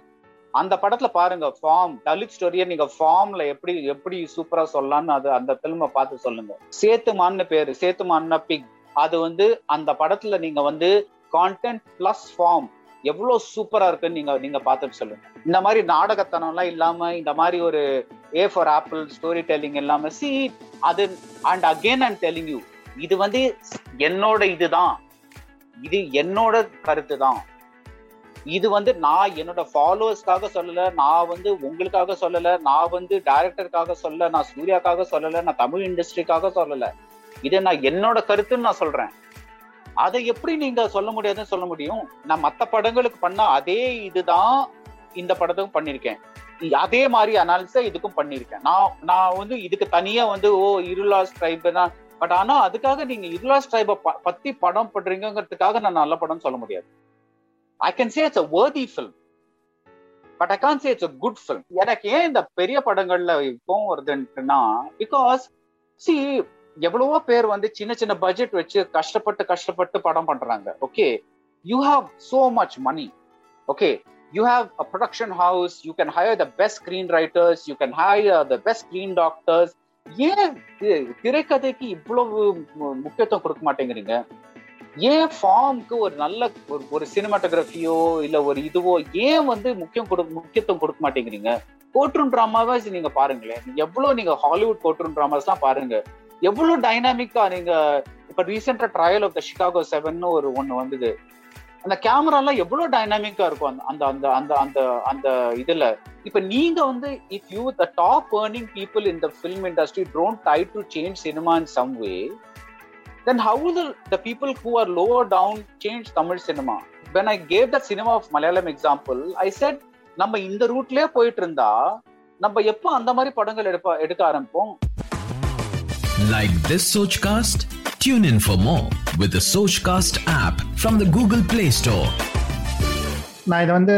அந்த படத்துல பாருங்க ஃபார்ம் தலித் ஸ்டோரியை நீங்க ஃபார்ம்ல எப்படி எப்படி சூப்பரா சொல்லலாம்னு அது அந்த பிலிமை பார்த்து சொல்லுங்க. சேத்துமான்னு பேரு சேத்துமான்னா பிக் அது வந்து அந்த படத்துல நீங்க வந்து கான்டென்ட் பிளஸ் ஃபார்ம் எவ்வளவு சூப்பரா இருக்குன்னு நீங்க நீங்க பார்த்துட்டு சொல்லுங்க. இந்த மாதிரி நாடகத்தனம்லாம் இல்லாம இந்த மாதிரி ஒரு A for apple story telling இல்லாம சி அது and again and telling you இது வந்து என்னோட இதுதான். இது என்னோட கருத்து தான் இது வந்து நான் என்னோட ஃபாலோவர்ஸ்க்காக சொல்லல நான் வந்து உங்களுக்காக சொல்லல நான் வந்து டைரக்டருக்காக சொல்லல நான் சூர்யாக்காக சொல்லல நான் தமிழ் இண்டஸ்ட்ரிக்காக சொல்லல. இதை நான் என்னோட கருத்துன்னு நான் சொல்றேன். அதை எப்படி நீங்க சொல்ல முடியாதுன்னு சொல்ல முடியும். நான் மற்ற படங்களுக்கு பண்ண அதே இதுதான் இந்த படத்துக்கும் பண்ணியிருக்கேன். அதே மாதிரி அனாலிசிஸா இதுக்கும் பண்ணியிருக்கேன். நான் நான் வந்து இதுக்கு தனியா வந்து ஓ இருளாஸ் ட்ரைப் தான். பட் ஆனா அதுக்காக நீங்க இருளாஸ் ட்ரைப பத்தி படம் பண்றீங்கிறதுக்காக நான் நல்ல படம் சொல்ல முடியாது. I can say it's a worthy film but I can't say it's a good film எனக்கு ஏன் இந்த பெரிய படங்கள்ல இப்பவும் வருதுன்னா பிகாஸ் சி எவ்வளவோ பேர் வந்து சின்ன சின்ன பட்ஜெட் வச்சு கஷ்டப்பட்டு கஷ்டப்பட்டு படம் பண்றாங்க. Okay you have so much money okay you have a production house you can hire the best screen writers you can hire the best screen doctors ஏன் திரைக்கதைக்கு இவ்வளவு முக்கியத்துவம் கொடுக்க மாட்டேங்கிறீங்க? ஏன் ஃபார்முக்கு ஒரு நல்ல ஒரு ஒரு சினிமாட்டோகிராஃபியோ இல்லை ஒரு இதுவோ ஏன் வந்து முக்கியம் கொடு முக்கியத்துவம் கொடுக்க மாட்டேங்கிறீங்க? கோட்ரூம் ட்ராமாவை நீங்க பாருங்களேன். எவ்வளோ நீங்க ஹாலிவுட் கோட்ரூம் ட்ராமாஸ்லாம் எல்லாம் பாருங்க. எவ்வளோ டைனாமிக்கா நீங்க இப்போ ரீசெண்டாக trial of the Chicago seven ஒரு ஒன்று வந்தது. அந்த கேமராலாம் எவ்வளோ டைனாமிக்காக டைனாமிக்கா இருக்கும் அந்த அந்த அந்த அந்த அந்த அந்த இதுல. இப்போ நீங்க வந்து if you the top earning people in the film industry don't try to change cinema in some way then how will the, the people who are lower down change Tamil cinema? When I gave the cinema of Malayalam example, I said நம்ம இந்த ரூட்லயே போயிட்டு இருந்தா நம்ம எப்போ அந்த மாதிரி படங்கள் எடுப்ப எடுக்க ஆரம்பிப்போம் Like this Sochcast? Tune in for more with the Sochcast app from the Google Play Store. நான் இதை வந்து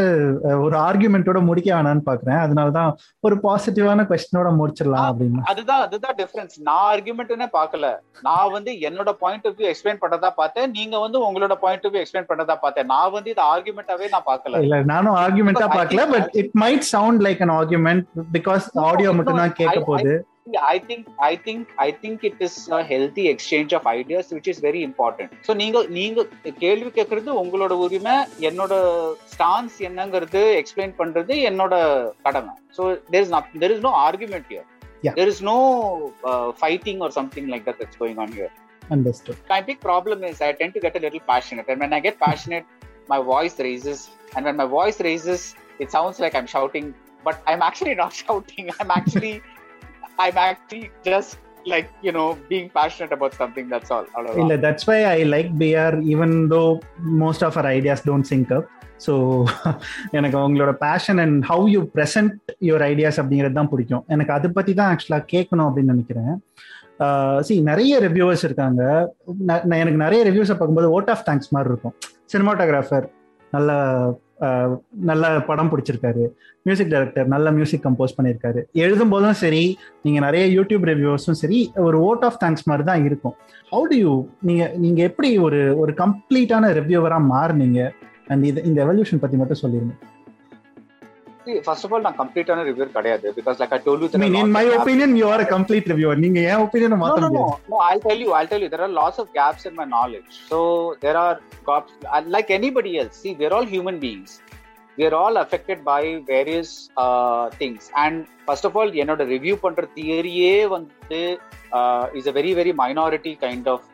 ஒரு ஆர்குமெண்ட்டோட முடிக்க வேணாம்னு பாக்குறேன். அதனாலதான் ஒரு பாசிட்டிவான கொஸ்டினோட முடிச்சிடலாம் அப்படின்னு. அதுதான் அதுதான் டிஃபரன்ஸ் நான் ஆர்குமெண்ட்னே பார்க்கல நான் வந்து என்னோட பாயிண்ட் ஆஃப் வியூ எக்ஸ்பிளைன் பண்ணதா பார்த்தேன். நீங்க வந்து உங்களோட பாயிண்ட் ஆஃப் வியூ எக்ஸ்பிளைன் பண்ணதா பார்த்தேன். நான் வந்து இது ஆர்குமெண்டாவே நான் பார்க்கல இல்ல நானும் ஆர்குமெண்டா think- but it might sound like an argument because audio மட்டும் தான் கேட்க I- போகுது I think I think I think it is a healthy exchange of ideas which is very important. So நீங்க நீங்க கேள்வி கேட்கறது உங்களோட உரிமை என்னோட ஸ்டான்ஸ் என்னங்கிறது எக்ஸ்பிளைன் பண்றது என்னோட கடமை. So there is not there is no argument here. Yeah. There is no uh, fighting or something like that that's going on here. Understood My big problem is I tend to get a little passionate, and when I get passionate, my voice raises, and when my voice raises, it sounds like I'm shouting, but I'm actually not shouting. I'm actually, I'm actually just like you know being passionate about something that's all all இல்ல that's why I like br even though most of our ideas don't sync up. So எனக்கு உங்களோட passion and how you present your ideas அப்படிங்கிறது தான் பிடிக்கும். எனக்கு அதை பற்றி தான் ஆக்சுவலாக கேட்கணும் அப்படின்னு நினைக்கிறேன். சி நிறைய ரிவ்யூவர்ஸ் இருக்காங்க. நான் எனக்கு நிறைய ரிவ்யூஸை பார்க்கும்போது ஓட் ஆஃப் தேங்க்ஸ் மாதிரி இருக்கும். சினிமாட்டோகிராஃபர் நல்ல நல்ல படம் பிடிச்சிருக்காரு. மியூசிக் டைரக்டர் நல்ல மியூசிக் கம்போஸ் பண்ணியிருக்காரு எழுதும் போதும் சரி நீங்கள் நிறைய யூடியூப் ரிவ்யூஸும் சரி ஒரு ஓட் ஆஃப் தேங்க்ஸ் மாதிரி தான் இருக்கும். ஹவு டு யூ நீங்கள் நீங்கள் எப்படி ஒரு ஒரு கம்ப்ளீட்டான ரிவ்யூவராக மாறுனீங்க? அண்ட் இது இந்த எவல்யூஷன் பற்றி மட்டும் சொல்லிடுங்க See, first of all நான் கம்ப்ளீட்டான ரிவ்யூ கிடையாது because like I told you I mean in my opinion you are a complete reviewer நீங்க ஏன் ஒப்பீனியனை No, மாத்த முடியாது no. I'll tell you. I'll tell you. There are lots of gaps in my knowledge. So there are gaps. uh, Like anybody else. See, we're all human beings. We're all affected by various uh, things. And first of all, என்னோட review பண்ற தியரியே வந்து is a very very minority kind of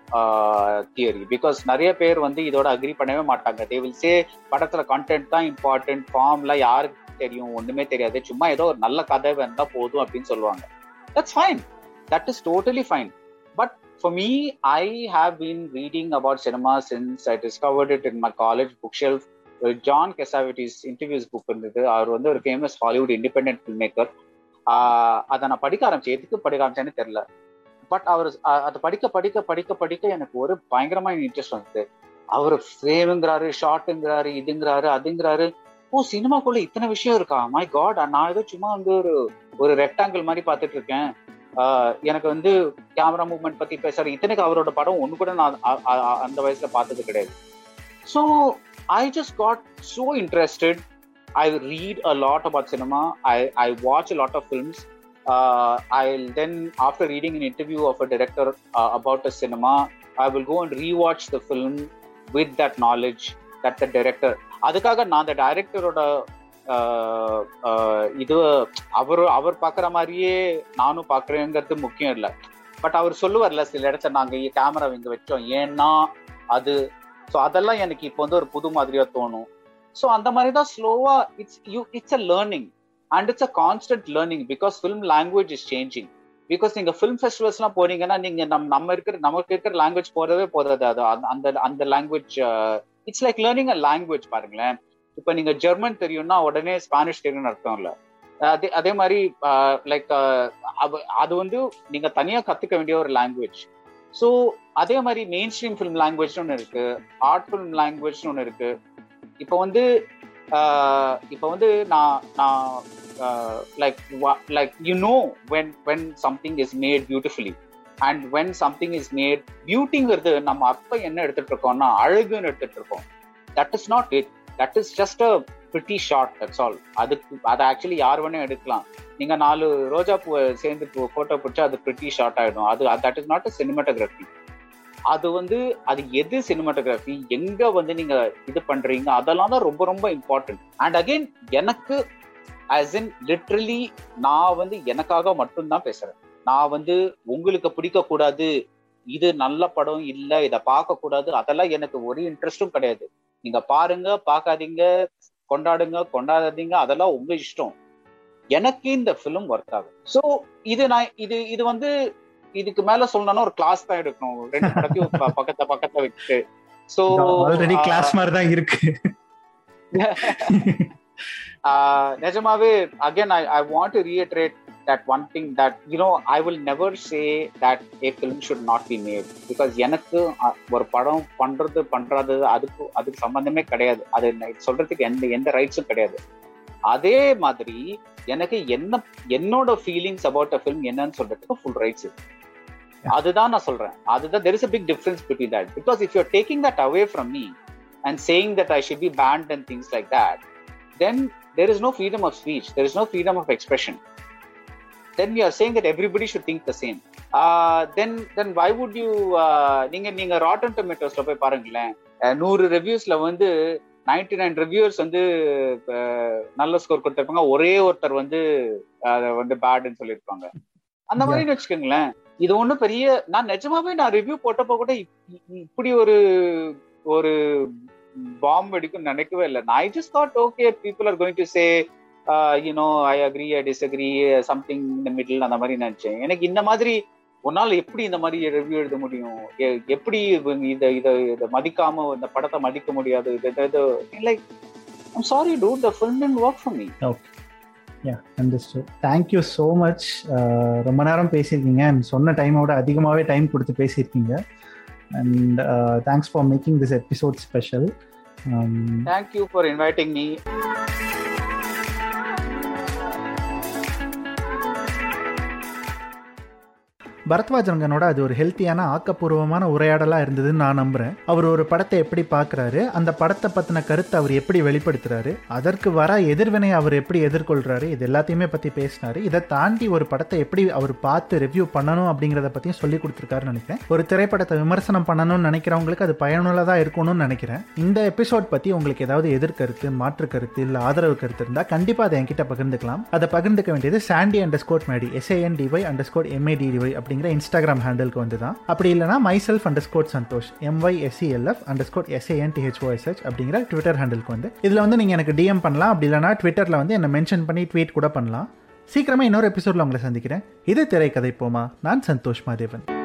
theory because நிறைய பேர் வந்து இதோட agri பண்ணவே மாட்டாங்க தே வில் சே படத்துல கண்டென்ட் தான் இம்பார்ட்டன்ட் ஃபார்ம்ல யாருக்கு தெரியும் ஒண்ணுமே தெரியாது. சும்மா ஏதோ ஒரு நல்ல கதை வந்தா போதும் அப்படின்னு சொல்லுவாங்க. That's fine that is totally fine but for me I have been reading about cinema since I discovered it in my college book shelf John Cassavetes interviews book இருந்தது. அவர் வந்து ஒரு famous Hollywood independent film maker அதை நான் படிக்க ஆரம்பிச்சேன். எதுக்கு படிக்க ஆரம்பிச்சேன்னு தெரியல. பட் அவர் அதை படிக்க படிக்க படிக்க படிக்க எனக்கு ஒரு பயங்கரமான இன்ட்ரெஸ்ட் வந்தது. அவர் ஃப்ரேமுங்கிறாரு ஷார்ட்டுங்கிறாரு இதுங்கிறாரு அதுங்கிறாரு. ஓ சினிமாக்குள்ள இத்தனை விஷயம் இருக்கா? மை காட் நான் ஏதோ சும்மா வந்து ஒரு ஒரு ரெக்டாங்கிள் மாதிரி பார்த்துட்டு இருக்கேன். எனக்கு வந்து கேமரா மூவ்மெண்ட் பத்தி பேசுற இத்தனைக்கு அவரோட படம் ஒன்று கூட நான் அந்த வயசுல பார்த்தது கிடையாது. So I just got so interested I read a lot about cinema I I watch lot of films I then after reading an interview of a director uh, about a cinema i will go and rewatch the film with that knowledge. That the director அதுக்காக நான் அந்த டைரக்டரோட இது அவர் அவர் பார்க்குற மாதிரியே நானும் பார்க்குறேங்கிறது முக்கியம் இல்லை. But அவர் சொல்லுவார்ல சில இடத்த நாங்கள் கேமரா இங்கே வச்சோம். ஏன்னா அது ஸோ அதெல்லாம் எனக்கு இப்போ வந்து ஒரு புது மாதிரியா தோணும். ஸோ அந்த மாதிரி தான் ஸ்லோவா it's you it's a learning and it's a constant learning because film language is changing because நீங்க ஃபிலிம் ஃபெஸ்டிவல்ஸ்லாம் போனீங்கன்னா நீங்க நம் நம்ம இருக்கிற நமக்கு இருக்கிற லாங்குவேஜ் போறதே போகிறது அது அந்த- அந்த அந்த language it's like learning a language பாருங்களேன். இப்போ நீங்க ஜெர்மன் தெரியும்னா உடனே ஸ்பானிஷ் தெரியும்னு அர்த்தம் இல்லை. அதே அதே மாதிரி லைக் அது வந்து நீங்க தனியா கத்துக்க வேண்டிய ஒரு லாங்குவேஜ் ஸோ அதே மாதிரி மெயின் ஸ்ட்ரீம் ஃபிலிம் லாங்குவேஜ்னு ஒன்று இருக்கு. ஆர்ட் ஃபிலிம் லாங்குவேஜ்னு ஒன்று இருக்கு. இப்போ வந்து இப்போ வந்து நான் நான் like like you know when when something is made beautifully and when something is made பியூட்டிங்கிறது நம்ம அப்ப என்ன எடுத்துட்டு இருக்கோம்னா அழகுன்னு எடுத்துட்டு இருக்கோம் that is not it that is just a pretty shot that's all அதுக்கு அதை ஆக்சுவலி யார் வேணும் எடுக்கலாம். நீங்க நாலு ரோஜா பூவை சேர்ந்து போட்டோ பிடிச்சா அது பிரிட்டி ஷார்ட் ஆயிடும். அது that is not a cinematography அது வந்து அது எது சினிமாட்டோகிராஃபி எங்க வந்து நீங்க இது பண்றீங்க? அதெல்லாம் தான் ரொம்ப ரொம்ப இம்பார்ட்டன்ட் அண்ட் அகைன் எனக்கு ஆஸ் இன் லிட்ரலி நான் வந்து எனக்காக மட்டும்தான் பேசுறேன். நான் வந்து உங்களுக்கு பிடிக்க கூடாது இது நல்ல படம் இல்ல இதை பார்க்க கூடாது அதெல்லாம் எனக்கு ஒரு இன்ட்ரெஸ்டும் கிடையாது. நீங்க பாருங்க பார்க்காதீங்க கொண்டாடுங்க கொண்டாடாதீங்க அதெல்லாம் உங்க இஷ்டம். எனக்கு இந்த ஃபிலிம் ஒர்க் ஆகும் ஸோ இது நான் இது இது வந்து இதுக்கு மேல சொல்லணும்னா ஒரு கிளாஸ் தான் எடுக்கணும். ரெண்டு படத்தையும் பக்கத்துல பக்கத்துல வச்சுட்டு. ஸோ ஆல்ரெடி கிளாஸ் மாதிரி தான் இருக்கு. நிஜமாவே again I I want to that one thing that you know I will never say that a film should not be made because எனக்கு ஒரு படம் பண்றது பண்றது அதுக்கு அதுக்கு சம்பந்தமே கிடையாது. அது சொல்றதுக்கு எந்த எந்த ரைட்ஸும் கிடையாது. அதே மாதிரி எனக்கு என்ன என்னோட ஃபீலிங்ஸ் அபவுட் அ ஃபிலிம் என்னன்னு சொல்றதுக்கு ஃபுல் ரைட்ஸ் இருக்கு அதுதான் நான் சொல்றேன். அதுதான் there is a big difference between that because if you're taking that away from me and saying that I should be banned and things like that then there is no freedom of speech. There is no freedom of expression. Are saying that everybody should think the same. Uh, then then why would you uh, நீங்க நீங்க rotten டொமேட்டோஸ்ல போய் பாருங்களேன். நூறு ரிவ்யூஸ்ல வந்து ninety nine reviewers வந்து நல்ல score கொடுத்திருப்பாங்க. ஒரே ஒருத்தர் வந்து அதை வந்து பேட்னு சொல்லியிருப்பாங்க. அந்த மாதிரி வச்சுக்கோங்களேன். இது ஒண்ணும் பெரிய நான் நிஜமாவே நான் ரிவ்யூ போட்டப்போ கூட இப்- இப்- இப்படி ஒரு ஒரு பாம்பு வெடிக்கும் நினைக்கவே இல்லை. I just thought okay people are going to say you know I agree I disagree something இந்த மிடில் அந்த மாதிரி நினைச்சேன். எனக்கு இந்த மாதிரி உன்னால எப்படி இந்த மாதிரி ரிவ்யூ எழுத முடியும்? எப்படி இத இத இத மதிக்காம இந்த படத்தை மதிக்க முடியாது? Like I'm sorry to the film and work for me yeah understood thank you so much ரொம்ப நேரம் பேசியிருக்கீங்க. அண்ட் சொன்ன டைமோட அதிகமாகவே டைம் கொடுத்து பேசியிருக்கீங்க. And thanks for making this episode special thank you for inviting me பரத்வாஜனங்கனோட அது ஒரு ஹெல்த்தியான ஆக்கப்பூர்வமான உரையாடலாக இருந்ததுன்னு நான் நம்புகிறேன் அவர் ஒரு படத்தை எப்படி பார்க்குறாரு அந்த படத்தை பற்றின கருத்தை அவர் எப்படி வெளிப்படுத்துறாரு அதற்கு வர எதிர்வினை அவர் எப்படி எதிர்கொள்கிறாரு இது எல்லாத்தையுமே பற்றி பேசினார். இதை தாண்டி ஒரு படத்தை எப்படி அவர் பார்த்து ரிவ்யூ பண்ணணும் அப்படிங்கிறத பற்றியும் சொல்லி கொடுத்துருக்காருன்னு நினைக்கிறேன். ஒரு திரைப்படத்தை விமர்சனம் பண்ணணும்னு நினைக்கிறவங்களுக்கு அது பயனுள்ளதாக இருக்கணும்னு நினைக்கிறேன். இந்த எபிசோட் பற்றி உங்களுக்கு ஏதாவது எதிர்கருத்து மாற்று கருத்து இல்லை ஆதரவு கருத்து இருந்தால் கண்டிப்பாக அதை என்கிட்ட பகிர்ந்துக்கலாம். அதை பகிர்ந்துக்க வேண்டியது Sandy under score Maddy S A N D Y under score M A D D Y அப்படிங்கிற இன்ஸ்டாகிராம் ஹேண்டிலுக்கு வந்து தான் அப்படி இல்லைனா my self under score Santhosh M Y S C L F under score S A N D H O S H அப்படிங்கிற Twitter ஹேண்டிலுக்கு வந்து. இதில் வந்து நீங்கள் எனக்கு டிஎம் பண்ணலாம். அப்படி இல்லைனா ட்விட்டரில் வந்து என்னை மென்ஷன் பண்ணி ட்வீட் கூட பண்ணலாம். சீக்கிரமாக இன்னொரு எபிசோடில் உங்களை சந்திக்கிறேன். இது திரைக்கதை போமா. நான் சந்தோஷ் மாதேவன்.